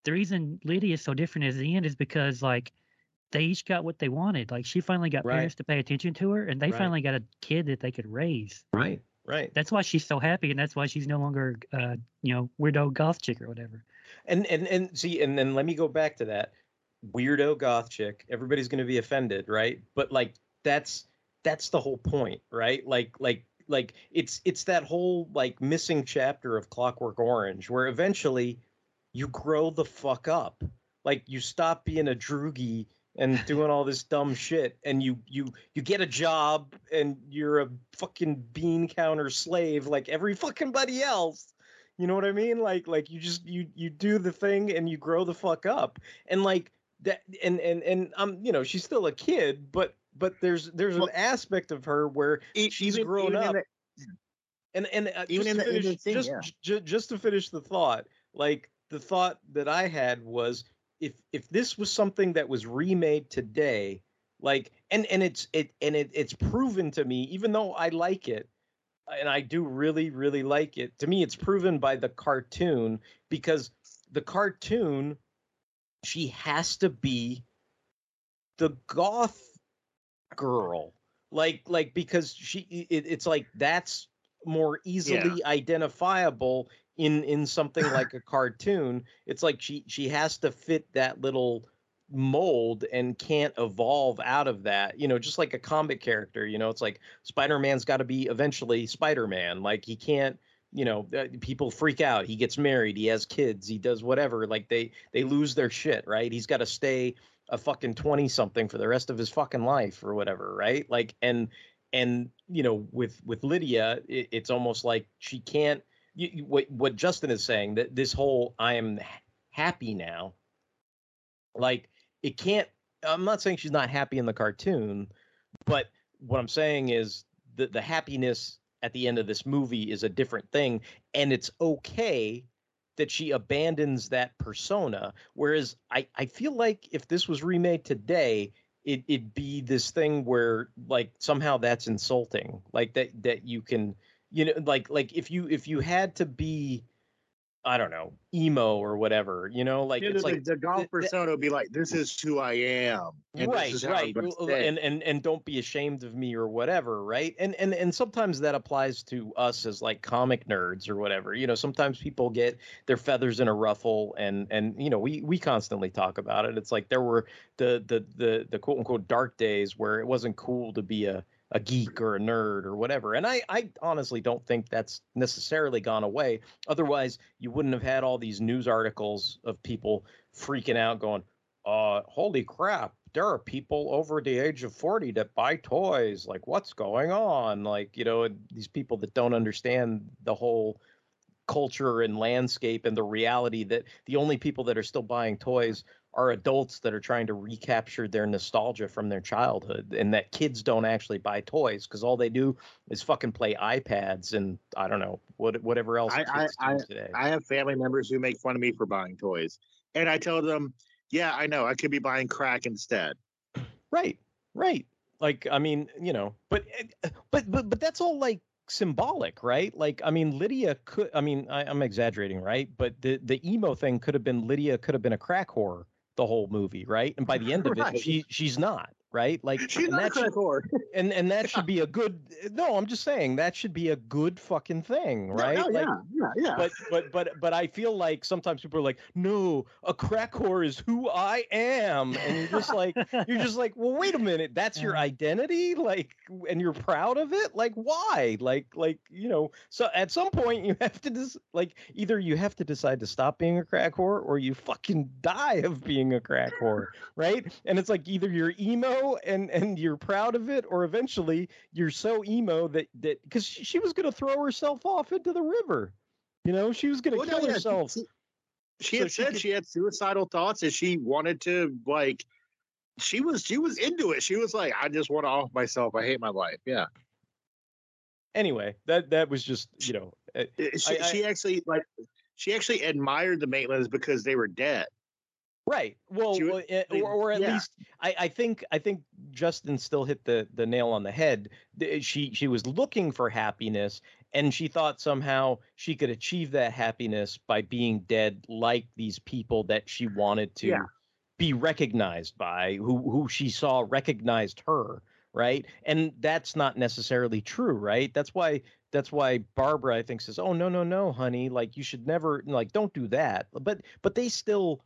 The reason Lydia is so different at the end is because like they each got what they wanted. Like she finally got Right. parents to pay attention to her, and they Right. finally got a kid that they could raise. Right. Right. That's why she's so happy, and that's why she's no longer, uh, you know, weirdo goth chick or whatever. And and and see, and then let me go back to that weirdo goth chick. Everybody's going to be offended, right? But like that's that's the whole point, right? Like like like it's it's that whole like missing chapter of Clockwork Orange where eventually you grow the fuck up. Like you stop being a droogie and doing all this dumb shit and you you you get a job and you're a fucking bean counter slave like every fucking buddy else You know what I mean? Like like you just you you do the thing and you grow the fuck up. And like that and and and um you know, she's still a kid, but but there's there's Well, an aspect of her where E- she's even- grown even up. the- and and uh, Even just in to the- in the finish, thing, just yeah. ju- just to finish the thought, like the thought that I had was if if this was something that was remade today, like and and it's it and it it's proven to me, even though I like it, and I do really really like it. To me, it's proven by the cartoon because the cartoon, she has to be the goth girl. Like like because she it, it's like that's more easily identifiable in in something like a cartoon. It's like she she has to fit that little mold and can't evolve out of that you know just like a comic character you know it's like spider-man's got to be eventually spider-man. Like he can't you know uh, people freak out. He gets married. He has kids. He does whatever. Like they they lose their shit right? He's got to stay a fucking 20 something for the rest of his fucking life or whatever right? Like and and you know with with lydia it, it's almost like she can't you, you- what what justin is saying that this whole i am happy now like it can't i'm not saying she's not happy in the cartoon but what i'm saying is the the happiness at the end of this movie is a different thing and it's okay that she abandons that persona. Whereas i i feel like if this was remade today it, it'd be this thing where like somehow that's insulting. Like that that you can you know like like if you if you had to be i don't know emo or whatever you know like Yeah, it's the, like the golf th- persona would be like, "This is who I am, and right this is how right uh, stay." and and and don't be ashamed of me or whatever right and and and sometimes that applies to us as like comic nerds or whatever you know sometimes people get their feathers in a ruffle and and you know we we constantly talk about it it's like there were the the the the quote unquote dark days where it wasn't cool to be a a geek or a nerd or whatever and i i honestly don't think that's necessarily gone away. Otherwise you wouldn't have had all these news articles of people freaking out going uh holy crap there are people over the age of 40 that buy toys like what's going on? Like you know these people that don't understand the whole culture and landscape and the reality that the only people that are still buying toys are adults that are trying to recapture their nostalgia from their childhood and that kids don't actually buy toys because all they do is fucking play iPads and I don't know what whatever else I, I, do I, today. I have family members who make fun of me for buying toys, and I tell them, "Yeah, I know. I could be buying crack instead." Right, right. Like I mean, you know, but eh, but but but that's all like symbolic, right? Like I mean, Lydia could. I mean, I, I'm exaggerating, right? But the the emo thing could have been Lydia could have been a crack whore the whole movie, right? And by the end of Right. it, she she's not, right? Like and that should- and and that should be a good. No, I'm just saying that should be a good fucking thing, right? No, no, like, yeah, yeah, yeah. but but but but I feel like sometimes people are like, no, a crack whore is who I am, and you're just like, you're just like, well, wait a minute, that's your identity, like, and you're proud of it, like, why, like, like you know, so at some point you have to just like either you have to decide to stop being a crack whore or you fucking die of being a crack whore, right? And it's like either you're emo and and you're proud of it, or eventually you're so emo that that because she, she was gonna throw herself off into the river. You know, she was gonna Well, no, kill yeah, herself. She, she So had she said could- she had suicidal thoughts, and she wanted to like. She was she was into it. She was like, "I just want to off myself. I hate my life." Yeah, Anyway, that that was just you know. uh, she, I- I- she actually like she actually admired the Maitlands because they were dead. Right. Well, She was- well, eh, or, or at yeah. least I, I think I think Justin still hit the the nail on the head. She she was looking for happiness, and she thought somehow she could achieve that happiness by being dead, like these people that she wanted to Yeah. be recognized by, who who she saw recognized her. Right. And that's not necessarily true. Right. That's why that's why Barbara I think says, "Oh no no no, honey, like you should never like don't do that." But but they still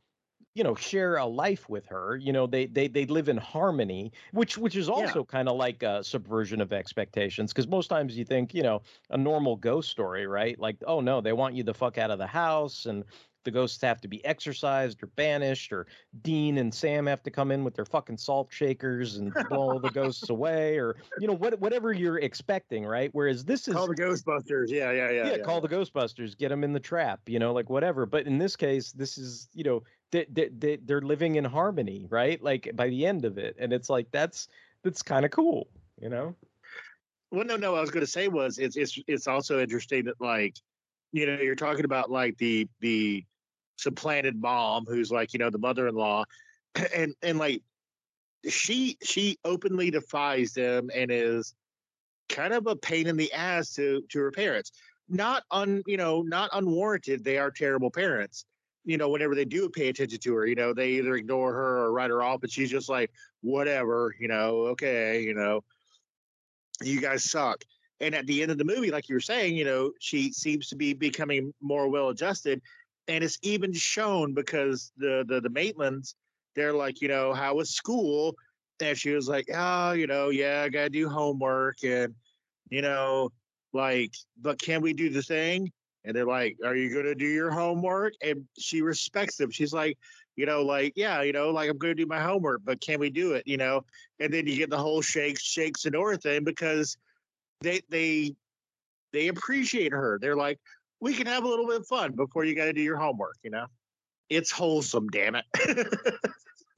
you know share a life with her you know they they they live in harmony which which is also kind of like a subversion of expectations because most times you think you know a normal ghost story right? Like oh no they want you the fuck out of the house and the ghosts have to be exorcised or banished, or Dean and Sam have to come in with their fucking salt shakers and blow the ghosts away, or you know what whatever you're expecting, right? Whereas this is Call the Ghostbusters. Yeah, yeah, yeah. yeah, call the Ghostbusters, get them in the trap, you know, like whatever. But in this case, this is, you know, they, they, they, they're living in harmony, right? Like by the end of it, and it's like that's that's kind of cool, you know. Well, no, no. What I was going to say was it's it's it's also interesting that like, you know, you're talking about like the the supplanted mom who's like you know the mother-in-law, and and like she she openly defies them and is kind of a pain in the ass to to her parents. Not un you know not unwarranted. They are terrible parents. You know, whenever they do pay attention to her, you know, they either ignore her or write her off, but she's just like, whatever, you know, okay, you know, you guys suck. And at the end of the movie, like you were saying, you know, she seems to be becoming more well adjusted. And it's even shown because the the the Maitlands, they're like, you know, how was school? And she was like, oh, you know, yeah, I gotta do homework and you know, like, but can we do the thing? And they're like, Are you gonna do your homework? And she respects them. She's like, you know, like, yeah, you know, like I'm gonna do my homework, but can we do it? You know, and then you get the whole shakes, shakes Senora thing because they they they appreciate her. They're like, we can have a little bit of fun before you gotta do your homework, you know? It's wholesome, damn it.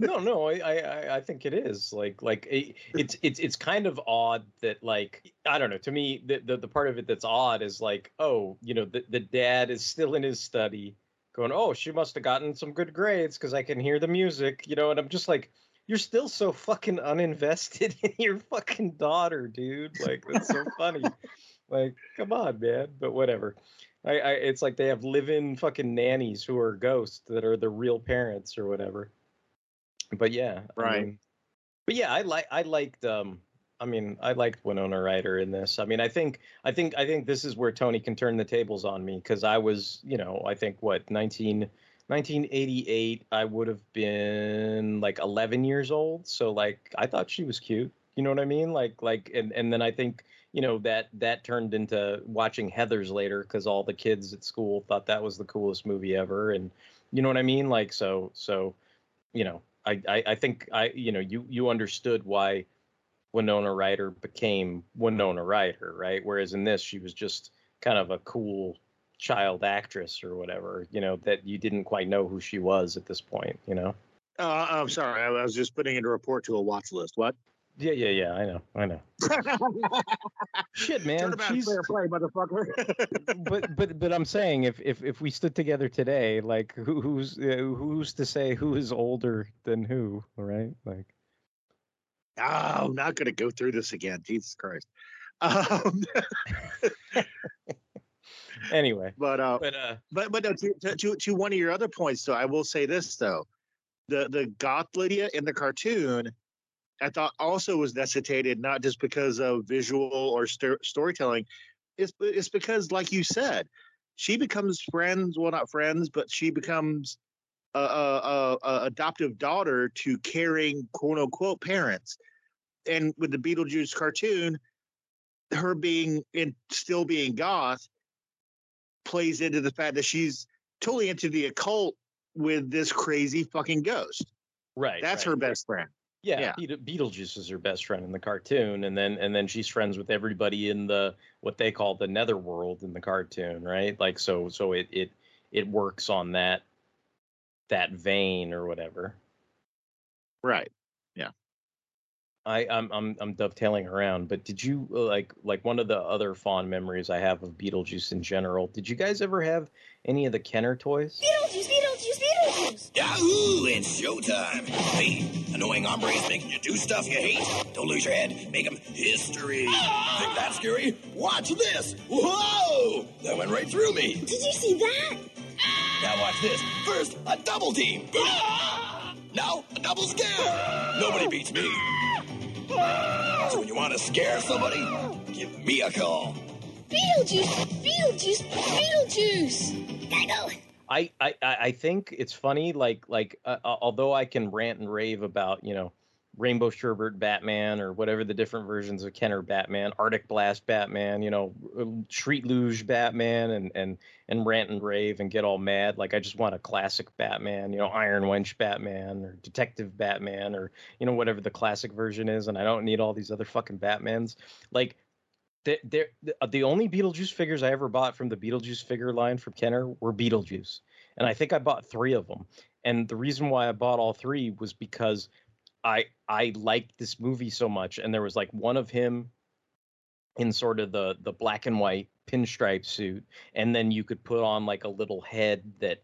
no, no, I, I, I think it is like, like it, it's, it's, it's kind of odd that, like, I don't know. To me, the, the, the part of it that's odd is like, oh, you know, the, the dad is still in his study, going, oh, she must have gotten some good grades because I can hear the music, you know, and I'm just like, you're still so fucking uninvested in your fucking daughter, dude. Like, that's so funny. like, come on, man. But whatever. I, I, it's like they have live-in fucking nannies who are ghosts that are the real parents or whatever but yeah, I Right. mean- but yeah, I like I liked um I mean I liked Winona Ryder in this. I mean I think I think I think this is where Tony can turn the tables on me because I was you know I think what 19 1988 I would have been like 11 years old so like I thought she was cute you know what I mean like like and and then I think you know that that turned into watching Heathers later because all the kids at school thought that was the coolest movie ever and you know what I mean like so so you know, I, I, I think I, you know, you, you understood why Winona Ryder became Winona Ryder, right? Whereas in this, she was just kind of a cool child actress or whatever, you know, that you didn't quite know who she was at this point, you know? uh, I'm sorry, I was just putting in a report to a watch list. What? Yeah, yeah, yeah. I know, I know. Shit, man. Turn about she's- fair play, motherfucker. but but but I'm saying if if if we stood together today, like who, who's uh, who's to say who is older than who, right? Like. oh, I'm not going to go through this again. Jesus Christ. Um, Anyway, but uh, but uh, but but no, to, to to to one of your other points, though, I will say this though, the the goth Lydia in the cartoon, I thought also was necessitated not just because of visual or sto- storytelling, it's it's because like you said, she becomes friends. Well, not friends, but she becomes a, a, a, adoptive daughter to caring quote unquote parents, and with the Beetlejuice cartoon, her being in still being goth plays into the fact that she's totally into the occult with this crazy fucking ghost. right. That's right. her best friend. Yeah, Yeah. Beetle- Beetlejuice is her best friend in the cartoon, and then and then she's friends with everybody in the what they call the Netherworld in the cartoon, right? Like so so it it it works on that that vein or whatever. Right. Yeah. I I'm I'm I'm dovetailing around, but did you uh, like like one of the other fond memories I have of Beetlejuice in general? Did you guys ever have any of the Kenner toys? Beetlejuice, Beetlejuice, Beetlejuice! Yahoo! It's showtime! Hey, annoying hombres making you do stuff you hate. Don't lose your head. Make them history. Think that's scary? Watch this! Whoa! That went right through me. Did you see that? Now watch this. First, a double team. Now, a double scare. Nobody beats me. So when you want to scare somebody, give me a call. Beetlejuice, Beetlejuice, Beetlejuice! Gotta go! I, I, I think it's funny. Like like uh, although I can rant and rave about you know Rainbow Sherbert Batman or whatever the different versions of Kenner Batman, Arctic Blast Batman, you know, Street Luge Batman, and and and rant and rave and get all mad. Like I just want a classic Batman, you know, Iron Wench Batman or Detective Batman or you know whatever the classic version is, and I don't need all these other fucking Batmans. Like the, the, uh, the only Beetlejuice figures I ever bought from the Beetlejuice figure line from Kenner were Beetlejuice. And I think I bought three of them. And the reason why I bought all three was because I I liked this movie so much. And there was like one of him in sort of the the black and white pinstripe suit. And then you could put on like a little head that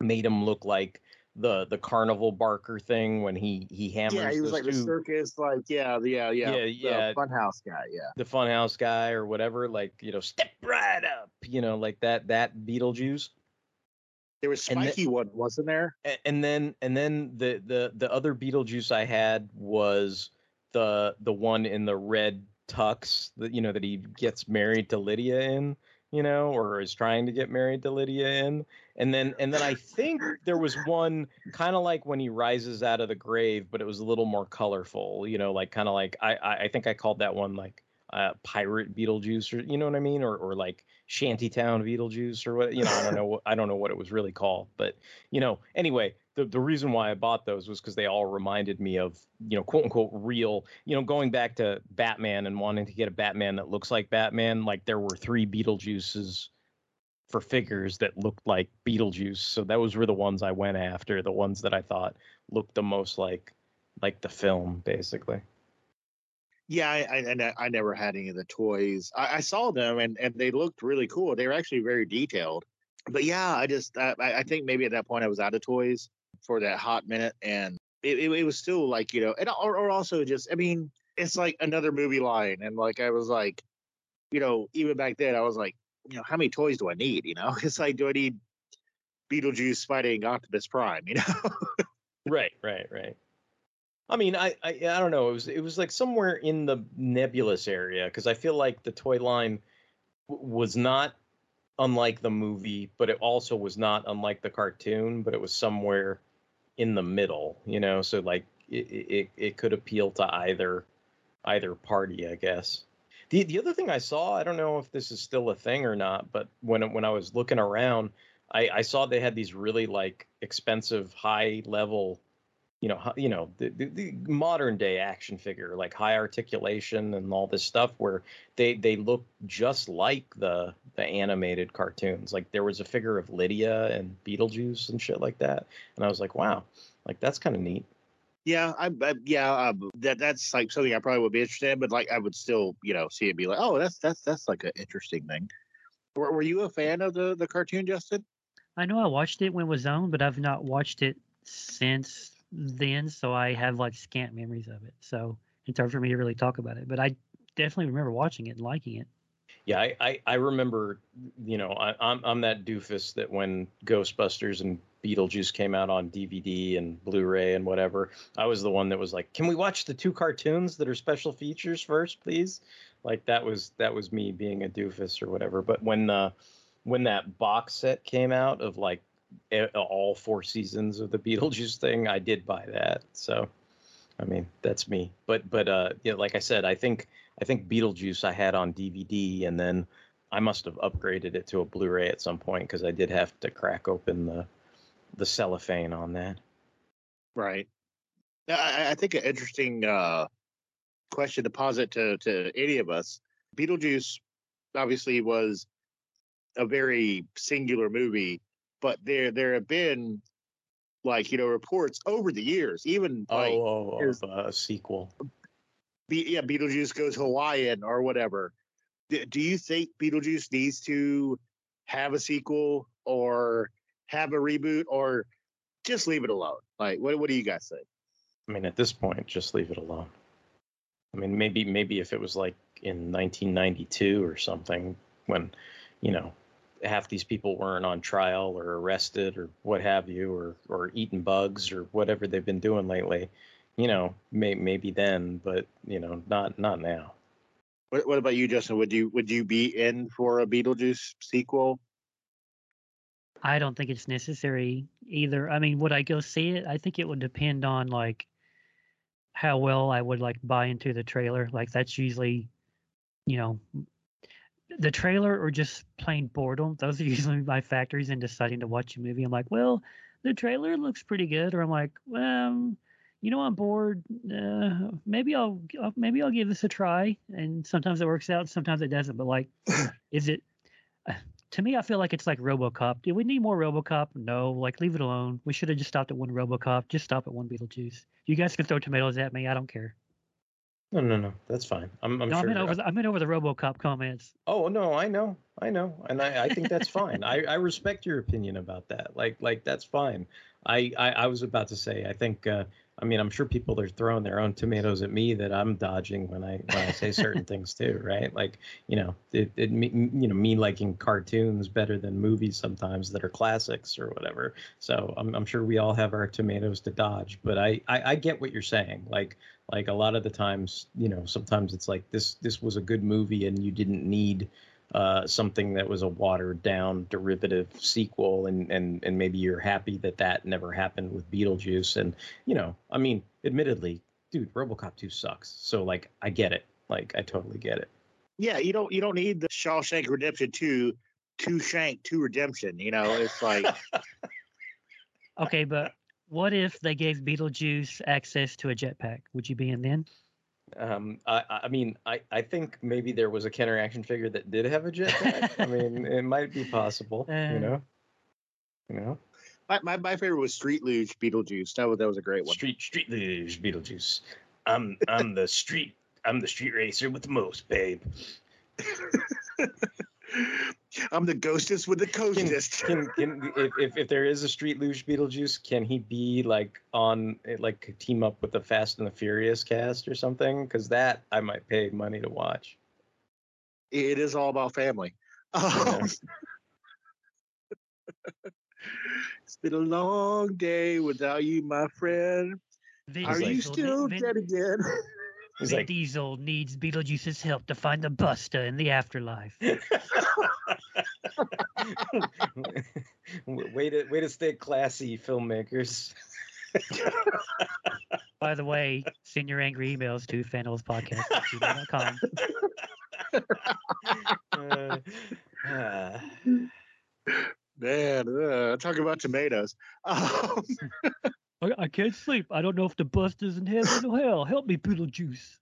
made him look like the the carnival barker thing when he he hammers Yeah, he was like the circus, like yeah, yeah, yeah, Yeah, yeah. funhouse guy, yeah. the funhouse guy or whatever like you know step right up you know like that that beetlejuice There was spiky one, wasn't there? And then and then the the the other beetlejuice i had was the the one in the red tux that you know that he gets married to lydia in you know or is trying to get married to lydia in and then and then i think there was one kind of like when he rises out of the grave but it was a little more colorful you know like kind of like i i think i called that one like uh, pirate Beetlejuice, or you know what I mean, or or like Shantytown Beetlejuice, or what you know. I don't know. What, I don't know what it was really called, but you know. Anyway, the the reason why I bought those was because they all reminded me of you know quote unquote real. You know, going back to Batman and wanting to get a Batman that looks like Batman. Like there were three Beetlejuices for figures that looked like Beetlejuice, so those were the ones I went after. The ones that I thought looked the most like like the film, basically. Yeah, I, I, I never had any of the toys. I, I saw them and, and they looked really cool. They were actually very detailed. But yeah, I just I, I think maybe at that point I was out of toys for that hot minute, and it, it, it was still like you know, and or, or also just I mean, it's like another movie line, and like I was like, you know, even back then I was like, you know, how many toys do I need? You know, it's like do I need Beetlejuice fighting Optimus Prime? You know, right, right, right. I mean, I, I, I don't know. It was, it was like somewhere in the nebulous area because I feel like the toy line w- was not unlike the movie, but it also was not unlike the cartoon. But it was somewhere in the middle, you know. So like, it, it, it could appeal to either, either party, I guess. The the other thing I saw, I don't know if this is still a thing or not, but when when I was looking around, I, I saw they had these really like expensive, high level you know, you know, the, the, the modern day action figure, like high articulation and all this stuff, where they they look just like the the animated cartoons. Like there was a figure of Lydia and Beetlejuice and shit like that, and I was like, wow, like that's kind of neat. Yeah, I, I yeah, uh, that that's like something I probably would be interested in, but like I would still, you know, see it be like, oh, that's that's that's like an interesting thing. Were, were you a fan of the the cartoon, Justin? I know I watched it when it was on, but I've not watched it since then, so I have like scant memories of it. So it's hard for me to really talk about it. But I definitely remember watching it and liking it. Yeah, I, I, I remember, you know, I, I'm I'm that doofus that when Ghostbusters and Beetlejuice came out on DVD and Blu-ray and whatever, I was the one that was like, "Can we watch the two cartoons that are special features first, please?" Like that was that was me being a doofus or whatever. But when uh, when that box set came out of like all four seasons of the Beetlejuice thing, I did buy that. So, I mean, that's me. But but uh, yeah, like I said, I think I think Beetlejuice I had on DVD, and then I must have upgraded it to a Blu-ray at some point because I did have to crack open the the cellophane on that. Right. I, I think an interesting uh, question to posit to to any of us. Beetlejuice obviously was a very singular movie, but there there have been like you know reports over the years, even like oh, oh, of a sequel. Be, yeah, Beetlejuice goes Hawaiian or whatever. D- do you think Beetlejuice needs to have a sequel or have a reboot or just leave it alone? Like, what what do you guys think? I mean, at this point, just leave it alone. I mean, maybe maybe if it was like in 1992 or something, when you know half these people weren't on trial or arrested or what have you, or or eating bugs or whatever they've been doing lately, you know, may, maybe then, but you know, not not now. What, what about you, Justin? Would you would you be in for a Beetlejuice sequel? I don't think it's necessary either. I mean, would I go see it? I think it would depend on like how well I would like buy into the trailer. Like that's usually, you know, the trailer or just plain boredom. Those are usually my factors in deciding to watch a movie. I'm like, well, the trailer looks pretty good, or I'm like, well, you know, I'm bored. Uh, maybe I'll I'll- maybe I'll give this a try. And sometimes it works out, sometimes it doesn't. But like, is it? uh, To me, I feel like it's like RoboCop. Do we need more RoboCop? No. Like, leave it alone. We should have just stopped at one RoboCop. Just stop at one Beetlejuice. You guys can throw tomatoes at me. I don't care. No, no, no. That's fine. I'm, I'm no, sure. I meant over the I meant over the RoboCop comments. Oh no, I know, I know, and I, I think that's fine. I, I respect your opinion about that. Like like that's fine. I, I, I was about to say I think uh, I mean I'm sure people are throwing their own tomatoes at me that I'm dodging when I when I say certain things too, right? Like you know it, it you know me liking cartoons better than movies sometimes that are classics or whatever. So I'm I'm sure we all have our tomatoes to dodge, but I I, I get what you're saying. Like like a lot of the times you know sometimes it's like this this was a good movie and you didn't need uh, something that was a watered down derivative sequel and and and maybe you're happy that that never happened with Beetlejuice and you know I mean admittedly dude RoboCop 2 sucks so like I get it like I totally get it Yeah, you don't you don't need the Shawshank Redemption two, two shank, two redemption. You know, it's like Okay, but what if they gave Beetlejuice access to a jetpack? Would you be in then? Um I I mean I I think maybe there was a Kenner action figure that did have a jetpack I mean it might be possible Uh. you know you know my, my, my favorite was Street Luge Beetlejuice. That was that was a great one. Street Street Luge Beetlejuice. I'm I'm the street I'm the street racer with the most, babe. I'm the ghostest with the Can, coastest. can, can if, if if there is a Street Luge Beetlejuice, can he be like on eh, like team up with the Fast and the Furious cast or something? Because that I might pay money to watch. it is all about family. Um, it's been a long day without you, my friend. Vin Are you still Vin, dead again? He's Vin like, Diesel needs Beetlejuice's help to find the Buster in the afterlife. way to way to stay classy, filmmakers. By the way, send your angry emails to fanholespodcast.com. Uh, ah. Man, uh, talk about tomatoes. Um, I, I can't sleep. I don't know if the Buster's in heaven or hell. Help me, Beetlejuice.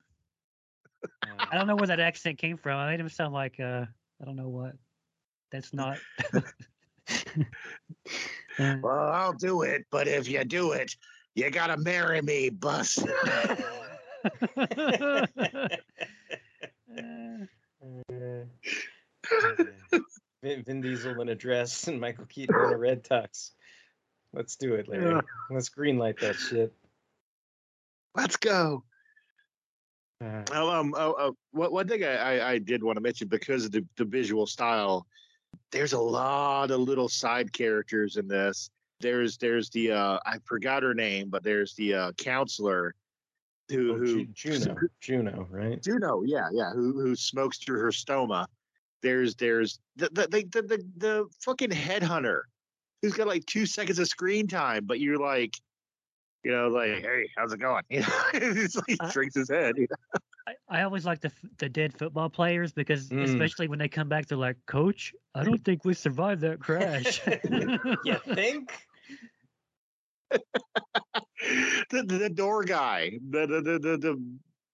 I don't know where that accent came from. I made him sound like uh, I don't know what. That's not. Uh, well, I'll do it, but if you do it, you gotta marry me, bus. Vin, Vin Diesel in a dress and Michael Keaton in a red tux. Let's do it, Larry. Yeah. Let's greenlight that shit. Let's go. Uh, Oh, um, oh, oh, one, one thing I, I, I did want to mention because of the, the visual style, there's a lot of little side characters in this. There's there's the uh, I forgot her name, but there's the uh, counselor who oh, who Ju- Juno, Juno, right? Juno, yeah, yeah, who who smokes through her stoma. There's there's the the the the, the, the fucking headhunter who's got like two seconds of screen time, but you're like, you know, like, hey, how's it going? You know, it's like he Uh, shrinks his head. you know? I, I always like the the dead football players because Mm. especially when they come back, they're like, "Coach, I don't think we survived that crash." you think? the, the, the door guy, the the the the,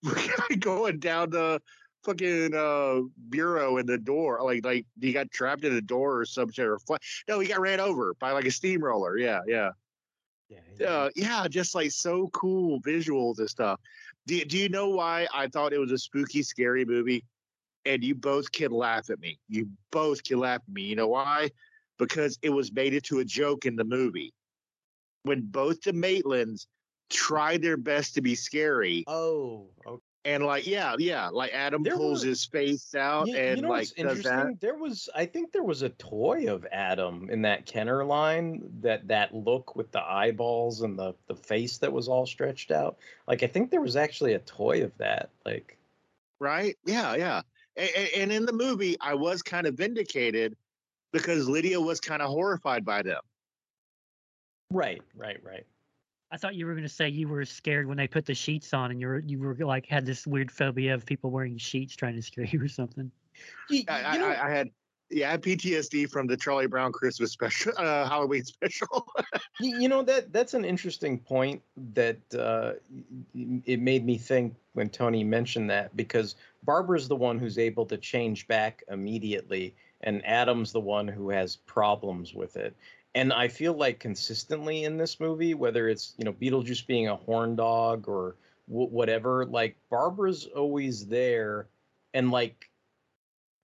the guy going down the fucking uh, bureau in the door, like like he got trapped in a door or some shit. Or fl- no, he got ran over by like a steamroller. Yeah, yeah, Yeah. uh, yeah. Just like so cool visuals and stuff. Do Do you know why I thought it was a spooky, scary movie? And you both can laugh at me. You both can laugh at me. You know why? Because it was made into a joke in the movie. When both the Maitlands tried their best to be scary, Oh, okay. And like, yeah, yeah, like Adam There pulls were- his face out You, and you know like does that. There was, I think, there was a toy of Adam in that Kenner line. That that look with the eyeballs and the the face that was all stretched out. Like I think there was actually a toy of that. Like right? Yeah, yeah. And, and in the movie, I was kind of vindicated because Lydia was kind of horrified by them. right, right, right. I thought you were going to say you were scared when they put the sheets on, and you were you were like had this weird phobia of people wearing sheets trying to scare you or something. I, I, I- I had yeah, I had PTSD from the Charlie Brown Christmas special, uh, Halloween special. you, you know that that's an interesting point that uh, it made me think when Tony mentioned that because Barbara's the one who's able to change back immediately, and Adam's the one who has problems with it. And I feel like consistently in this movie, whether it's you know Beetlejuice being a horn dog or w- whatever, like Barbara's always there, and like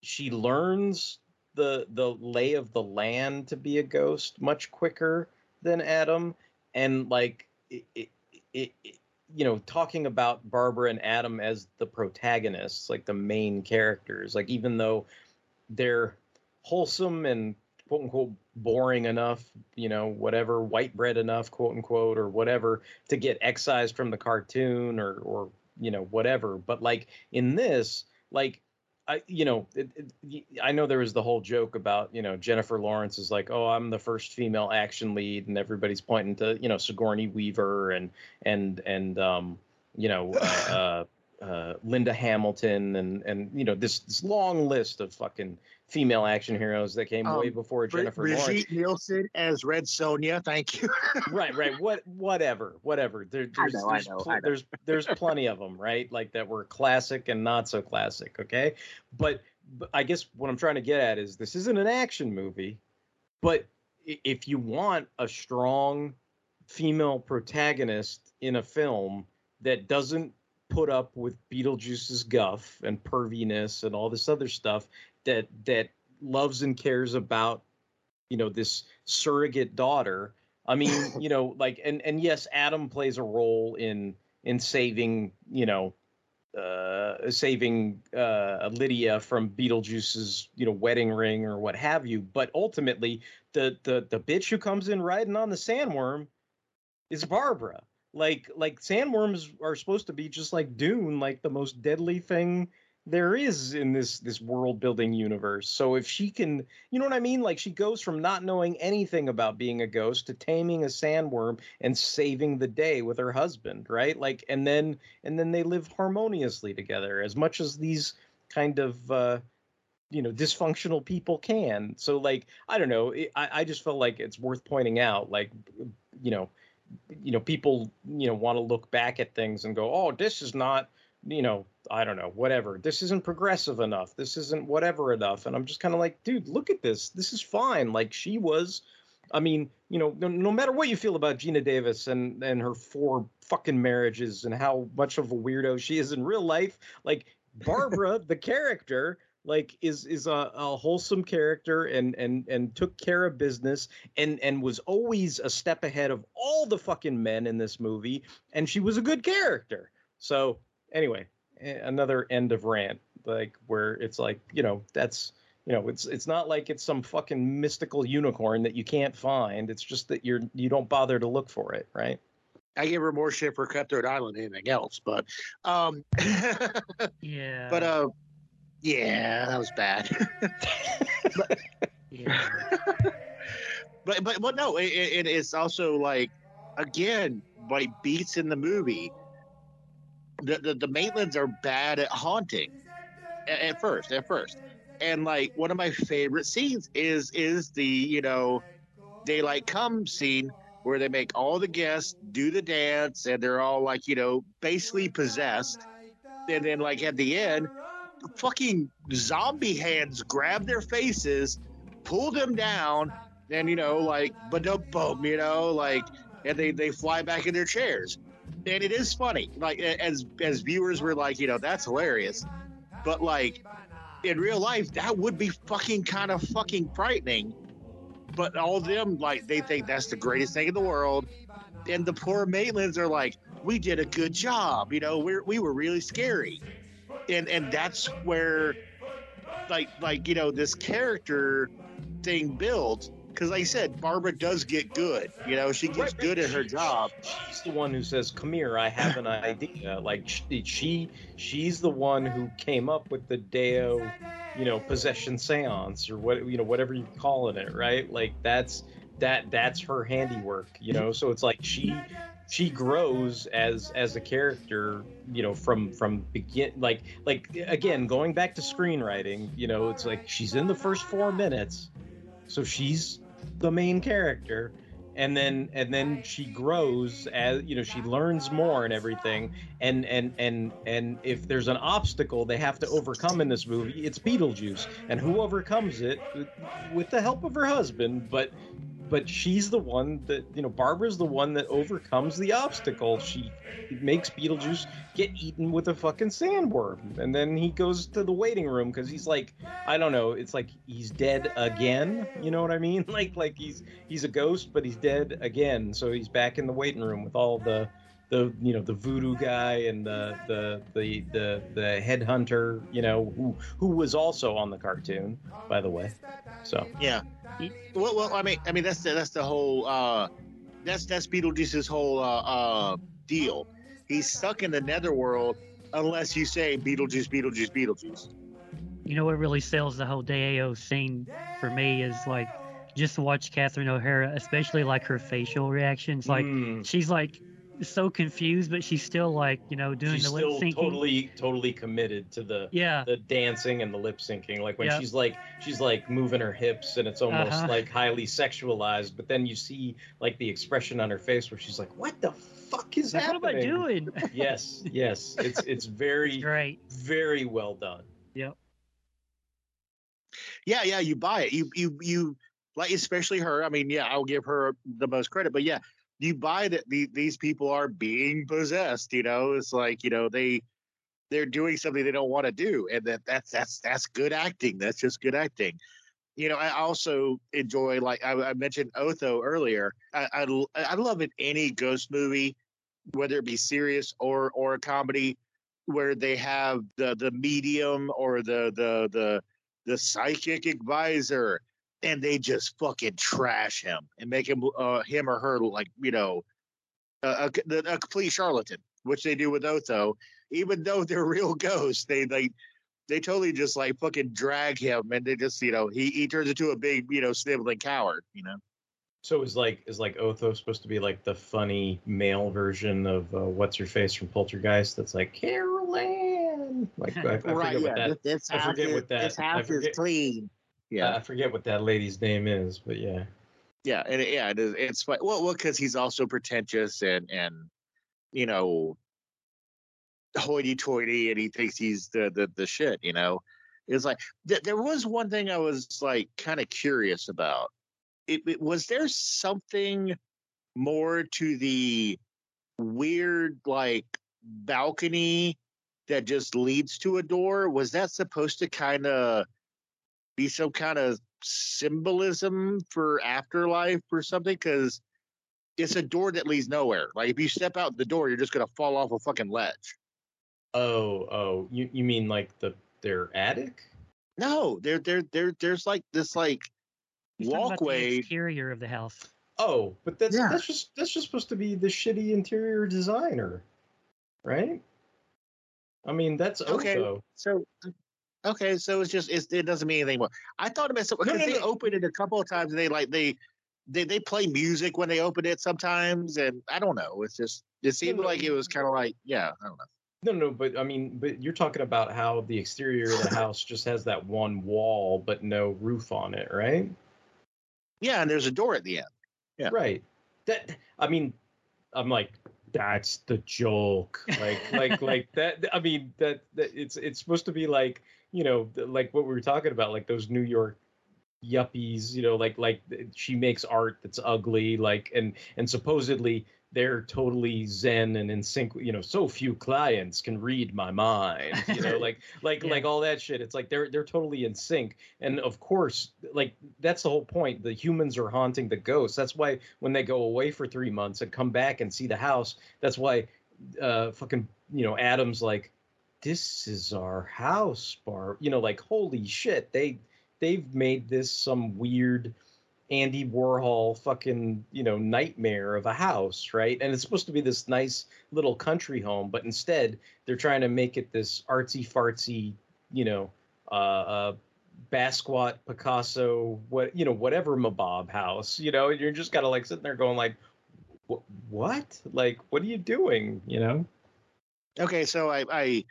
she learns the the lay of the land to be a ghost much quicker than Adam, and like it, it, it, it- you know talking about Barbara and Adam as the protagonists, like the main characters, like even though they're wholesome and quote unquote boring enough, you know, whatever, white bread enough, quote unquote, or whatever, to get excised from the cartoon or or you know whatever. But like in this, like I you know it, it, I know there was the whole joke about you know Jennifer Lawrence is like oh I'm the first female action lead and everybody's pointing to you know Sigourney Weaver and and and um you know uh, uh, uh, Linda Hamilton and and you know this this long list of fucking female action heroes that came way Um, before Bri- Jennifer Lawrence Nielsen as Red Sonja. Thank you. right right what whatever whatever there, there's know, there's, know, pl- there's there's plenty of them right like that were classic and not so classic okay but, but i guess what i'm trying to get at is this isn't an action movie but if you want a strong female protagonist in a film that doesn't put up with Beetlejuice's guff and perviness and all this other stuff that that loves and cares about you know this surrogate daughter. I mean you know like and and yes adam plays a role in in saving you know uh saving uh lydia from beetlejuice's you know wedding ring or what have you. But ultimately the the the bitch who comes in riding on the sandworm is barbara. Like like sandworms are supposed to be just like dune like the most deadly thing there is in this this world building universe. So if she can you know what i mean? Like she goes from not knowing anything about being a ghost to taming a sandworm and saving the day with her husband right? Like and then and then they live harmoniously together as much as these kind of uh you know dysfunctional people can. So like i don't know. I i just felt like it's worth pointing out like you know you know people you know want to look back at things and go oh this is not you know i don't know whatever. This isn't progressive enough. This isn't whatever enough. And i'm just kind of like dude look at this. This is fine. Like she was i mean you know no, no matter what you feel about geena davis and and her four fucking marriages and how much of a weirdo she is in real life like barbara the character like is is a, a wholesome character and and and took care of business and and was always a step ahead of all the fucking men in this movie. And she was a good character. So anyway another end of rant like where it's like you know that's you know it's it's not like it's some fucking mystical unicorn that you can't find it's just that you're you don't bother to look for it right I give her more shit for Cutthroat Island than anything else, but um, yeah, but uh, yeah, that was bad. but but but no, it, it, it's also like again by beats in the movie. The, the the Maitlands are bad at haunting at, at first, at first, and like one of my favorite scenes is is the you know daylight come scene where they make all the guests do the dance and they're all like you know basically possessed, and then like at the end fucking zombie hands grab their faces, pull them down, and you know, like but boom, you know, like and they they fly back in their chairs. And it is funny. Like as as viewers were like, you know, that's hilarious. But like in real life, that would be fucking kind of fucking frightening. But all of them like they think that's the greatest thing in the world. And the poor Maitlands are like, we did a good job, you know, we're we were really scary and and that's where like like you know this character thing builds because like I said, Barbara does get good. You know, she gets good at her job. she's the one who says come here i have an idea like she, she she's the one who came up with the day-o you know possession seance or what you know whatever you're calling it right like that's that that's her handiwork, you know. So it's like she she grows as as a character, you know, from from begin like like again going back to screenwriting, you know, it's like she's in the first four minutes, so she's the main character and then and then she grows as you know she learns more and everything. And and and and if there's an obstacle they have to overcome in this movie it's beetlejuice. And who overcomes it? With the help of her husband but but she's the one that you know barbara's the one that overcomes the obstacle. She makes beetlejuice get eaten with a fucking sandworm and then he goes to the waiting room because he's like i don't know it's like he's dead again you know what i mean? Like like he's he's a ghost but he's dead again. So he's back in the waiting room with all the the you know the voodoo guy and the the the the, the headhunter you know who who was also on the cartoon by the way so Yeah. Well, well, I mean, I mean that's the, that's the whole uh, that's that's Beetlejuice's whole uh, uh, deal. He's stuck in the netherworld unless you say Beetlejuice, Beetlejuice, Beetlejuice. You know what really sells the whole Day-O scene for me is like just watch Catherine O'Hara, especially like her facial reactions. Like Mm. she's like so confused, but she's still like you know doing she's the lip syncing she's still totally totally committed to the Yeah. the dancing and the lip syncing like when Yep. she's like she's like moving her hips and it's almost Uh-huh. like highly sexualized but then you see like the expression on her face where she's like what the fuck is Like, what am I doing? yes yes it's it's very great very well done Yep. Yeah, yeah, you buy it. You you you like especially her. I mean, yeah, I'll give her the most credit, but yeah, you buy that the, these people are being possessed. You know, it's like you know they they're doing something they don't want to do, and that that's that's that's good acting. That's just good acting. You know, I also enjoy like I, I mentioned Otho earlier. I I love in any ghost movie, whether it be serious or or a comedy, where they have the the medium or the the the the psychic advisor and they just fucking trash him and make him uh, him or her like you know a, a, a complete charlatan which they do with otho. Even though they're real ghosts they they they totally just like fucking drag him and they just you know he, he turns into a big you know sniveling coward you know? So is like is like otho supposed to be like the funny male version of uh, what's her face from poltergeist that's like carolyn? Like i, I forget right what that this I forget what that- this house is clean yeah. I forget what that lady's name is but yeah. Yeah and yeah it is, it's well well because he's also pretentious and and you know hoity-toity and he thinks he's the the, the shit you know? It's like th- there was one thing i was like kind of curious about. It, it was there something more to the weird like balcony that just leads to a door? Was that supposed to kind of be some kind of symbolism for afterlife or something because it's a door that leads nowhere like if you step out the door you're just gonna fall off a fucking ledge oh oh you, you mean like the their attic no there there there there's like this like He's talking about the walkway exterior of the house. Oh, but that's Yeah. that's just that's just supposed to be the shitty interior designer, right? I mean, that's Okay. Otho. so okay so it's just it's, it doesn't mean anything more i thought about something No, because no, they no. opened it a couple of times and they like they they, they play music when they open it sometimes and i don't know it's just it seemed like it was kind of like yeah i don't know No, no, but I mean, but you're talking about how the exterior of the house just has that one wall, but no roof on it, right? yeah and there's a door at the end Yeah. Right. That I mean, I'm like, that's the joke. Like, like, like that. I mean, that, that it's it's supposed to be like, you know, like what we were talking about, like those New York yuppies. You know, like like she makes art that's ugly, like, and and supposedly they're totally zen and in sync. You know, so few clients can read my mind. You know, like like Yeah. like all that shit. It's like they're they're totally in sync. And of course, like that's the whole point. The humans are haunting the ghosts. That's why when they go away for three months and come back and see the house, that's why uh fucking you know Adam's like, this is our house, bar You know, like holy shit, they they've made this some weird Andy Warhol fucking, you know, nightmare of a house, right? And it's supposed to be this nice little country home, but instead they're trying to make it this artsy fartsy, you know, uh, uh Basquiat, Picasso, what you know, whatever mabob house, you know, you're just kind of like sitting there going like, what? Like, what are you doing? You know? Okay, so I I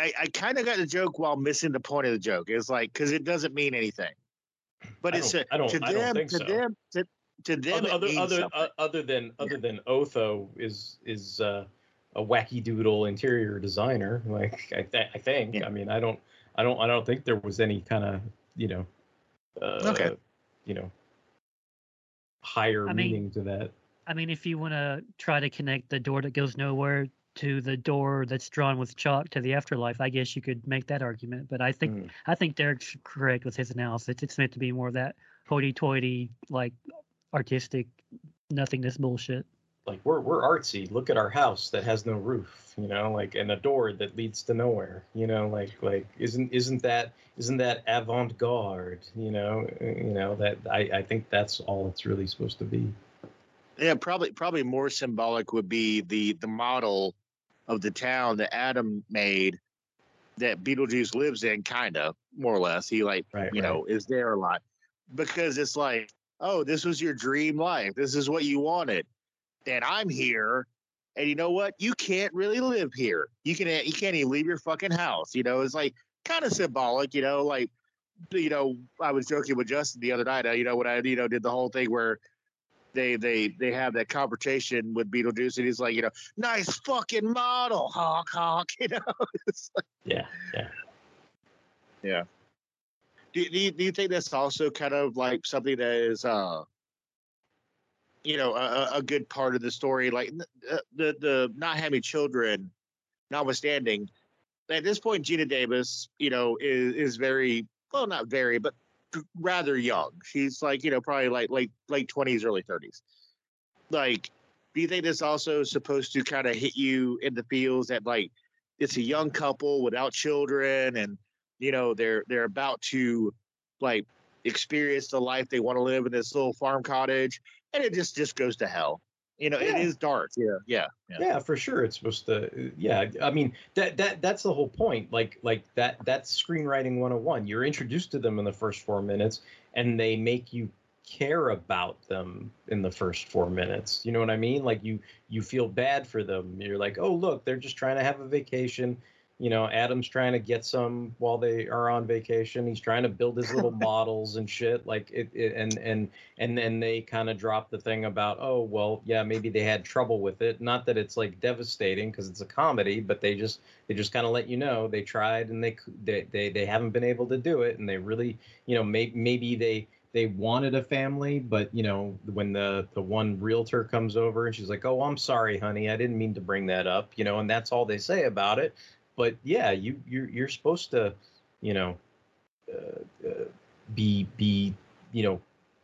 I, I kind of got the joke while missing the point of the joke. It's like because it doesn't mean anything, but it's don't- a, I don't- to them to so. them to, to them Other other other, uh, other than other than Otho is is uh, a wacky doodle interior designer. Like I, th- I think. I mean, I don't I don't I don't think there was any kind of you know. Uh, Okay. You know. Higher I mean- meaning to that. I mean, if you want to try to connect the door that goes nowhere to the door that's drawn with chalk to the afterlife, I guess you could make that argument. But I think Hmm. I think Derek's correct with his analysis. It's meant to be more of that hoity-toity, like artistic nothingness bullshit. like we're we're artsy. Look at our house that has no roof, you know, like and a door that leads to nowhere, you know, like like isn't isn't that isn't that avant garde, you know, uh, you know that I I think that's all it's really supposed to be. Yeah, probably probably more symbolic would be the the model of the town that Adam made that Beetlejuice lives in, kind of more or less. He like Right, you know is there a lot because it's like, oh, this was your dream life. This is what you wanted, and I'm here. And you know what? You can't really live here. You can you can't even leave your fucking house. You know, it's like kind of symbolic. You know, like you know, I was joking with Justin the other night. uh, You know, when I you know did the whole thing where they they they have that confrontation with Beetlejuice, and he's like, you know, nice fucking model, honk honk. You know, like, Yeah, yeah. yeah. Do, do you do you think that's also kind of like something that is, uh, you know, a, a- good part of the story? Like n- uh, the the not having children, notwithstanding, at this point, Geena Davis, you know, is is very well, not very, but rather young. She's like, you know, probably like late late twenties, early thirties. Like, do you think this also supposed to kind of hit you in the feels that like it's a young couple without children, and you know they're they're about to like experience the life they want to live in this little farm cottage, and it just just goes to hell. You know, Yeah. it is dark. Yeah, yeah, yeah. yeah for sure it's supposed to uh, yeah i mean that that that's the whole point like like that that's screenwriting 101 you're introduced to them in the first four minutes and they make you care about them in the first four minutes you know what i mean like you you feel bad for them you're like oh look they're just trying to have a vacation you know adam's trying to get some while they are on vacation. He's trying to build his little models and shit like it, it and and and then they kind of drop the thing about oh well yeah maybe they had trouble with it. Not that it's like devastating because it's a comedy but they just they just kind of let you know. They tried and they, they they they haven't been able to do it and they really you know may, maybe they they wanted a family but you know when the the one realtor comes over and she's like oh i'm sorry honey. I didn't mean to bring that up you know and that's all they say about it but yeah you you're, you're supposed to you know uh, uh, be be you know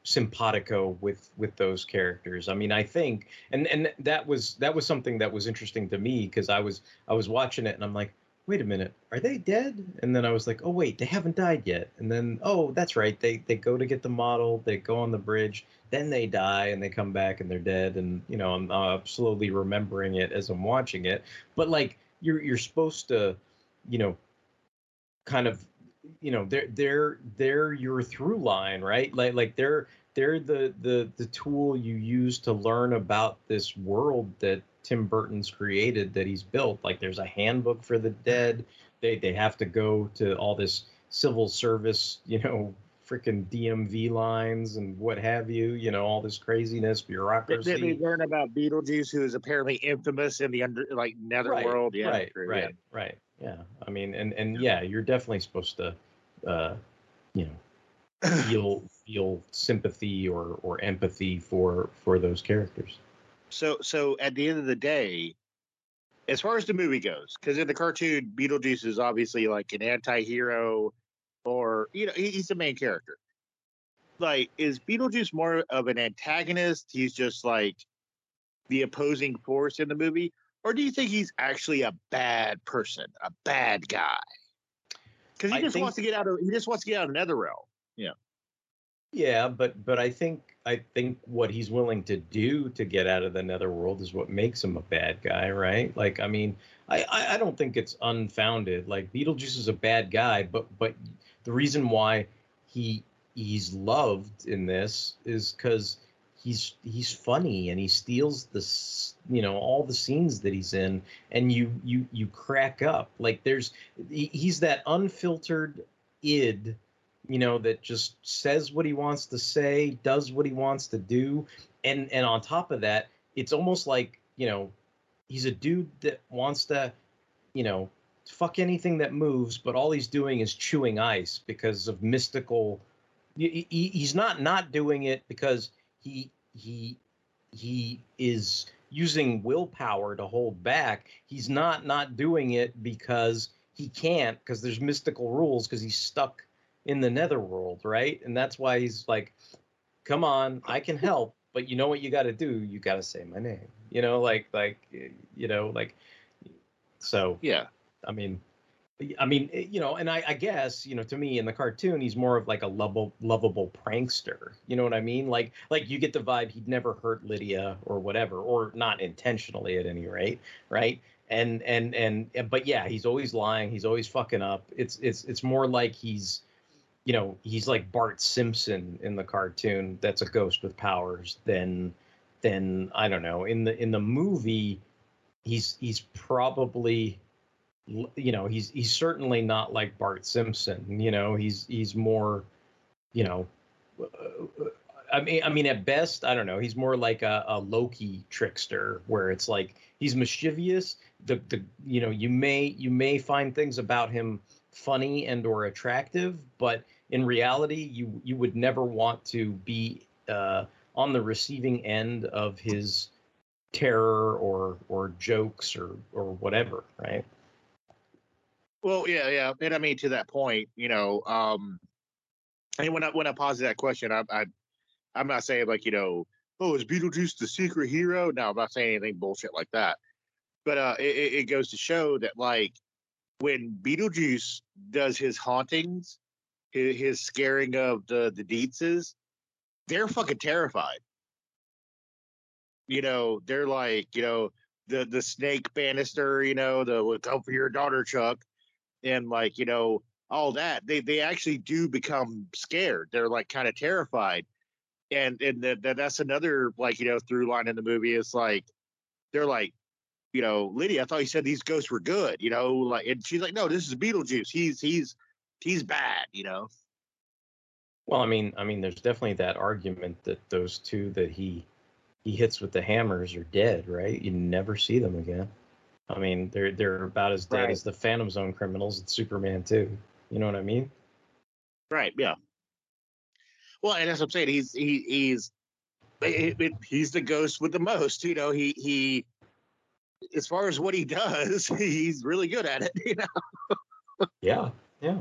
simpatico with with those characters. I mean i think and and that was that was something that was interesting to me because i was i was watching it and i'm like wait a minute are they dead? And then i was like oh wait they haven't died yet. And then oh that's right they they go to get the model they go on the bridge then they die and they come back and they're dead. And you know i'm uh, slowly remembering it as i'm watching it. But like you're you're supposed to you know kind of you know they're they're they're your through line right? Like like they're they're the the the tool you use to learn about this world that tim burton's created that he's built. Like there's a handbook for the dead. They they have to go to all this civil service you know freaking dmv lines and what have you you know all this craziness bureaucracy did we learn about Beetlejuice, who is apparently infamous in the under like netherworld. yeah, right, true, right, right. Yeah, I mean, and and yeah, you're definitely supposed to, uh, you know, feel feel sympathy or or empathy for for those characters. So, so at the end of the day, as far as the movie goes, because in the cartoon, Beetlejuice is obviously like an anti-hero, or you know, he, he's the main character. Like, is Beetlejuice more of an antagonist? He's just like the opposing force in the movie, or do you think he's actually a bad person, a bad guy? Because he I just think- wants to get out of he just wants to get out of Netherrealm. Yeah. Yeah, but but I think I think what he's willing to do to get out of the netherworld is what makes him a bad guy, right? Like, I mean, I I, I don't think it's unfounded. Like Beetlejuice is a bad guy, but but the reason why he he's loved in this is because he's he's funny and he steals this you know all the scenes that he's in and you you you crack up. Like there's he's that unfiltered id you know that just says what he wants to say does what he wants to do. And and on top of that it's almost like you know he's a dude that wants to you know fuck anything that moves but all he's doing is chewing ice because of mystical he, he- he's not not doing it because he he he is using willpower to hold back. He's not not doing it because he can't because there's mystical rules because he's stuck in the netherworld right? And that's why he's like come on i can help but you know what you got to do? You got to say my name you know like like you know like so. Yeah i mean I mean, eh, you know, and I, I guess, you know, to me in the cartoon, he's more of like a lovable, lovable prankster. You know what I mean? Like, like you get the vibe he'd never hurt Lydia or whatever, or not intentionally at any rate, right? And and and eh, but yeah, he's always lying. He's always fucking up. It's it's it's more like he's, you know, he's like Bart Simpson in the cartoon. That's a ghost with powers. Than than I don't know in the in the movie, he's he's probably you know he's he's certainly not like Bart Simpson. You know he's he's more, you know, uh, I mean I mean at best I don't know he's more like a, a Loki trickster where it's like he's mischievous. The the you know you may you may find things about him funny and or attractive, but in reality you you would never want to be uh, on the receiving end of his terror or or jokes or or whatever, right? Well, yeah, yeah, and I mean to that point, you know, um, and when I when I pose that question, I, I I'm not saying like you know, oh, is Beetlejuice the secret hero? No, I'm not saying anything bullshit like that. But uh, it, it goes to show that like when Beetlejuice does his hauntings, his, his scaring of the the Deetzes, they're fucking terrified. You know, they're like, you know, the the snake banister, you know, the out for your daughter, Chuck and like you know all that they they actually do become scared they're like kind of terrified and and that that that's another like you know through line in the movie is like they're like you know lydia i thought you said these ghosts were good you know like and she's like no this is beetlejuice he's he's he's bad you know Well, I mean, I mean, there's definitely that argument that those two that he he hits with the hammers are dead, right? You never see them again. I mean, they're they're about as dead Right. as the Phantom Zone criminals in Superman II. You know what I mean? right yeah well and that's what i'm saying he's he, he's it- it- he's the ghost with the most you know he he as far as what he does he's really good at it you know Yeah, yeah.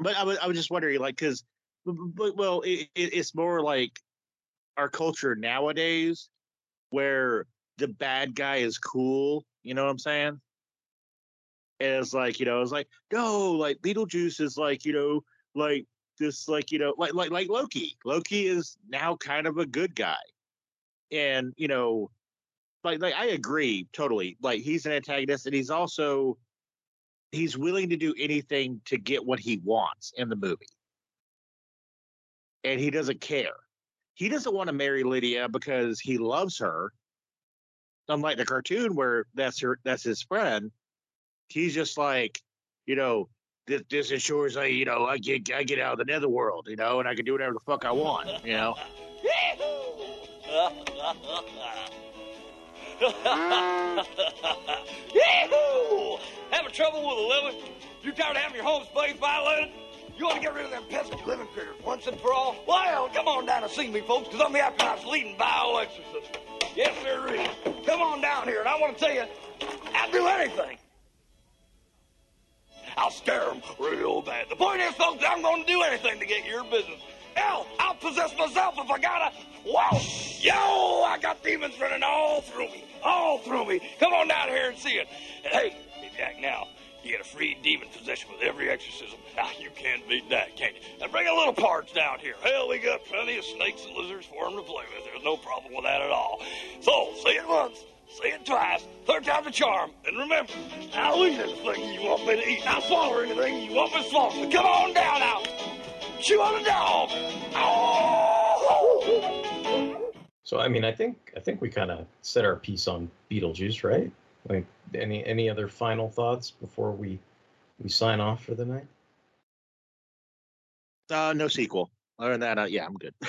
but I was, I was just wondering, like, because, well, it, it, it's more like our culture nowadays, where the bad guy is cool. You know what I'm saying? And it's like, you know, it's like, no, like Beetlejuice is like, you know, like this, like, you know, like like like Loki. Loki is now kind of a good guy, and you know, like like I agree totally. Like he's an antagonist, and he's also he's willing to do anything to get what he wants in the movie. And he doesn't care. He doesn't want to marry Lydia because he loves her. Unlike the cartoon where that's her that's his friend. He's just like, you know, this this ensures I, you know, I get I get out of the netherworld, you know, and I can do whatever the fuck I want, you know. Having trouble with a living? You tired of having your home space violated? You want to get rid of them pesky living critters once and for all? Well, come on down and see me, folks, because I'm the afterlife's leading bioexorcist. Yes, there is. Come on down here, and I want to tell you, I'll do anything. I'll scare them real bad. The point is, folks, I'm going to do anything to get your business. Hell, I'll possess myself if I gotta. Whoa! Yo, I got demons running all through me. All through me. Come on down here and see it. Hey, hey, Jack, now, you get a free demon possession with every exorcism. Ah, you can't beat that, can you? And bring a little parts down here. Hell, we got plenty of snakes and lizards for for 'em to play with. There's no problem with that at all. So, see it once, Say it twice. Third time's a charm. And remember, I'll eat anything you want me to eat. I'll swallow anything you want me to swallow. Come on down now. Chew on a dog. So I mean, I think I think we kind of said our piece on Beetlejuice, right? Like any any other final thoughts before we we sign off for the night? Uh, no sequel. Other than that, uh, yeah, I'm good.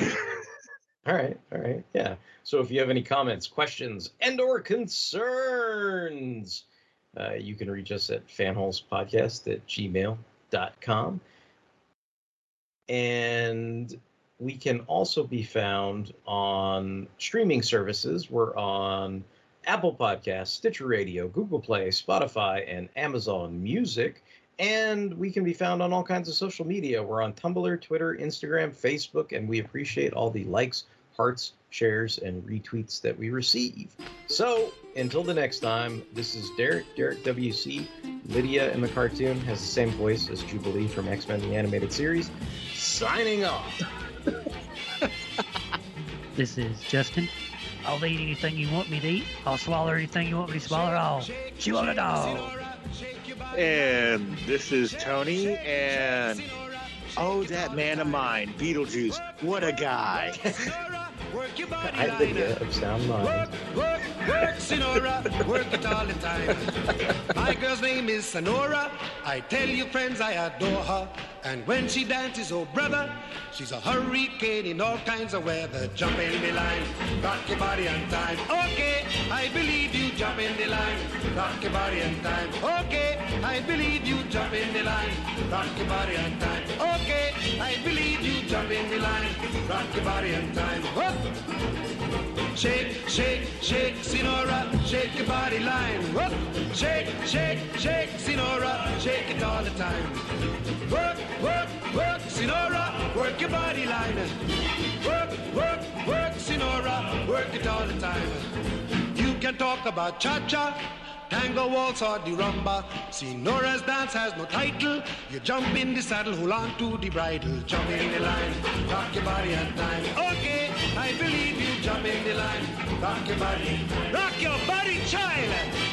All right, all right, yeah. So if you have any comments, questions, and/or concerns, uh, you can reach us at fanholespodcast at gmail.com. And we can also be found on streaming services. We're on Apple Podcasts, Stitcher Radio, Google Play, Spotify, and Amazon Music. And we can be found on all kinds of social media. We're on Tumblr, Twitter, Instagram, Facebook, and we appreciate all the likes, hearts, shares, and retweets that we receive. So until the next time, this is Derek, Derek WC. Lydia in the cartoon has the same voice as Jubilee from X Men the Animated Series. Signing off. This is Justin. I'll eat anything you want me to eat. I'll swallow anything you want me to swallow. I'll chew on a dog. And this is Tony, and oh, that man of mine, Beetlejuice. What a guy. I Lydia of Sound Mind. Work, Senora, work it all the time. My girl's name is Senora. I tell you, friends, I adore her. And when she dances, oh brother, she's a hurricane in all kinds of weather. Jump in the line, rock your body on time. Okay, I believe you. Jump in the line, rock your body on time. Okay, I believe you. Jump in the line, rock your body on time. Okay, I believe you. Jump in the line, rock your body on time. Whoop. Shake, shake, shake, Senora, shake your body line. Whoop. Shake, shake, shake, Senora, shake it all the time. Work, work, work, Senora, work your body line. Work, work, work, Senora, work it all the time. You can talk about cha-cha, tango waltz or the rumba. Senora's dance has no title. You jump in the saddle, hold on to the bridle. Jump in the line, rock your body on time. Okay, I believe you. Jump in the line, rock your body. Rock your body, child.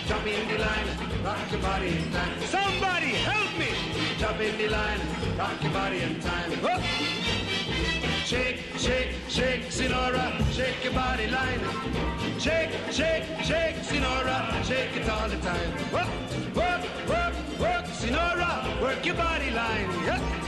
Jump in the line, rock your body in time. Somebody help me. Jump in the line, rock your body in time. Whoop. Shake, shake, shake, Senora, shake your body line. Shake, shake, shake, Senora, shake it all the time. Oh. Work, work, work, work, Senora, work your body line. Yes.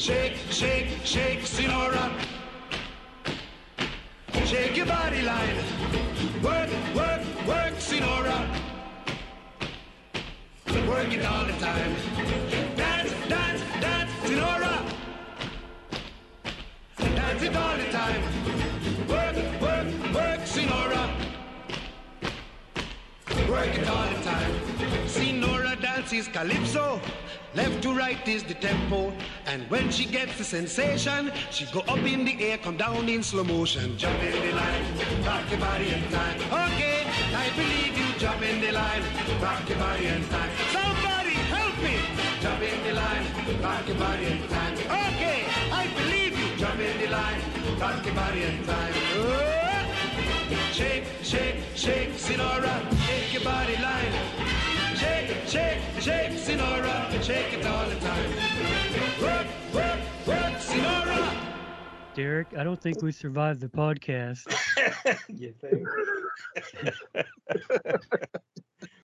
Shake, shake, shake, Senora. Shake your body line. Work, work, work, Senora. Work it all the time. Dance, dance, dance, Senora. Dance it all the time. Work, work, work, Senora. Work it all the time. Senora dances calypso. Left to right is the tempo. And when she gets the sensation, she go up in the air, come down in slow motion. Jump in the line, rock your body in time. Okay, I believe you. Jump in the line, rock your body in time. Somebody help me. Jump in the line, rock your body in time. Okay, I believe you. Jump in the line, rock your body in time. Oh. Shake, shake, shake, Senora, shake your body line. Shake, shake, shake, Senora, shake it all the time. Work, work, work, Sinora. Derek, I don't think we survived the podcast. you think?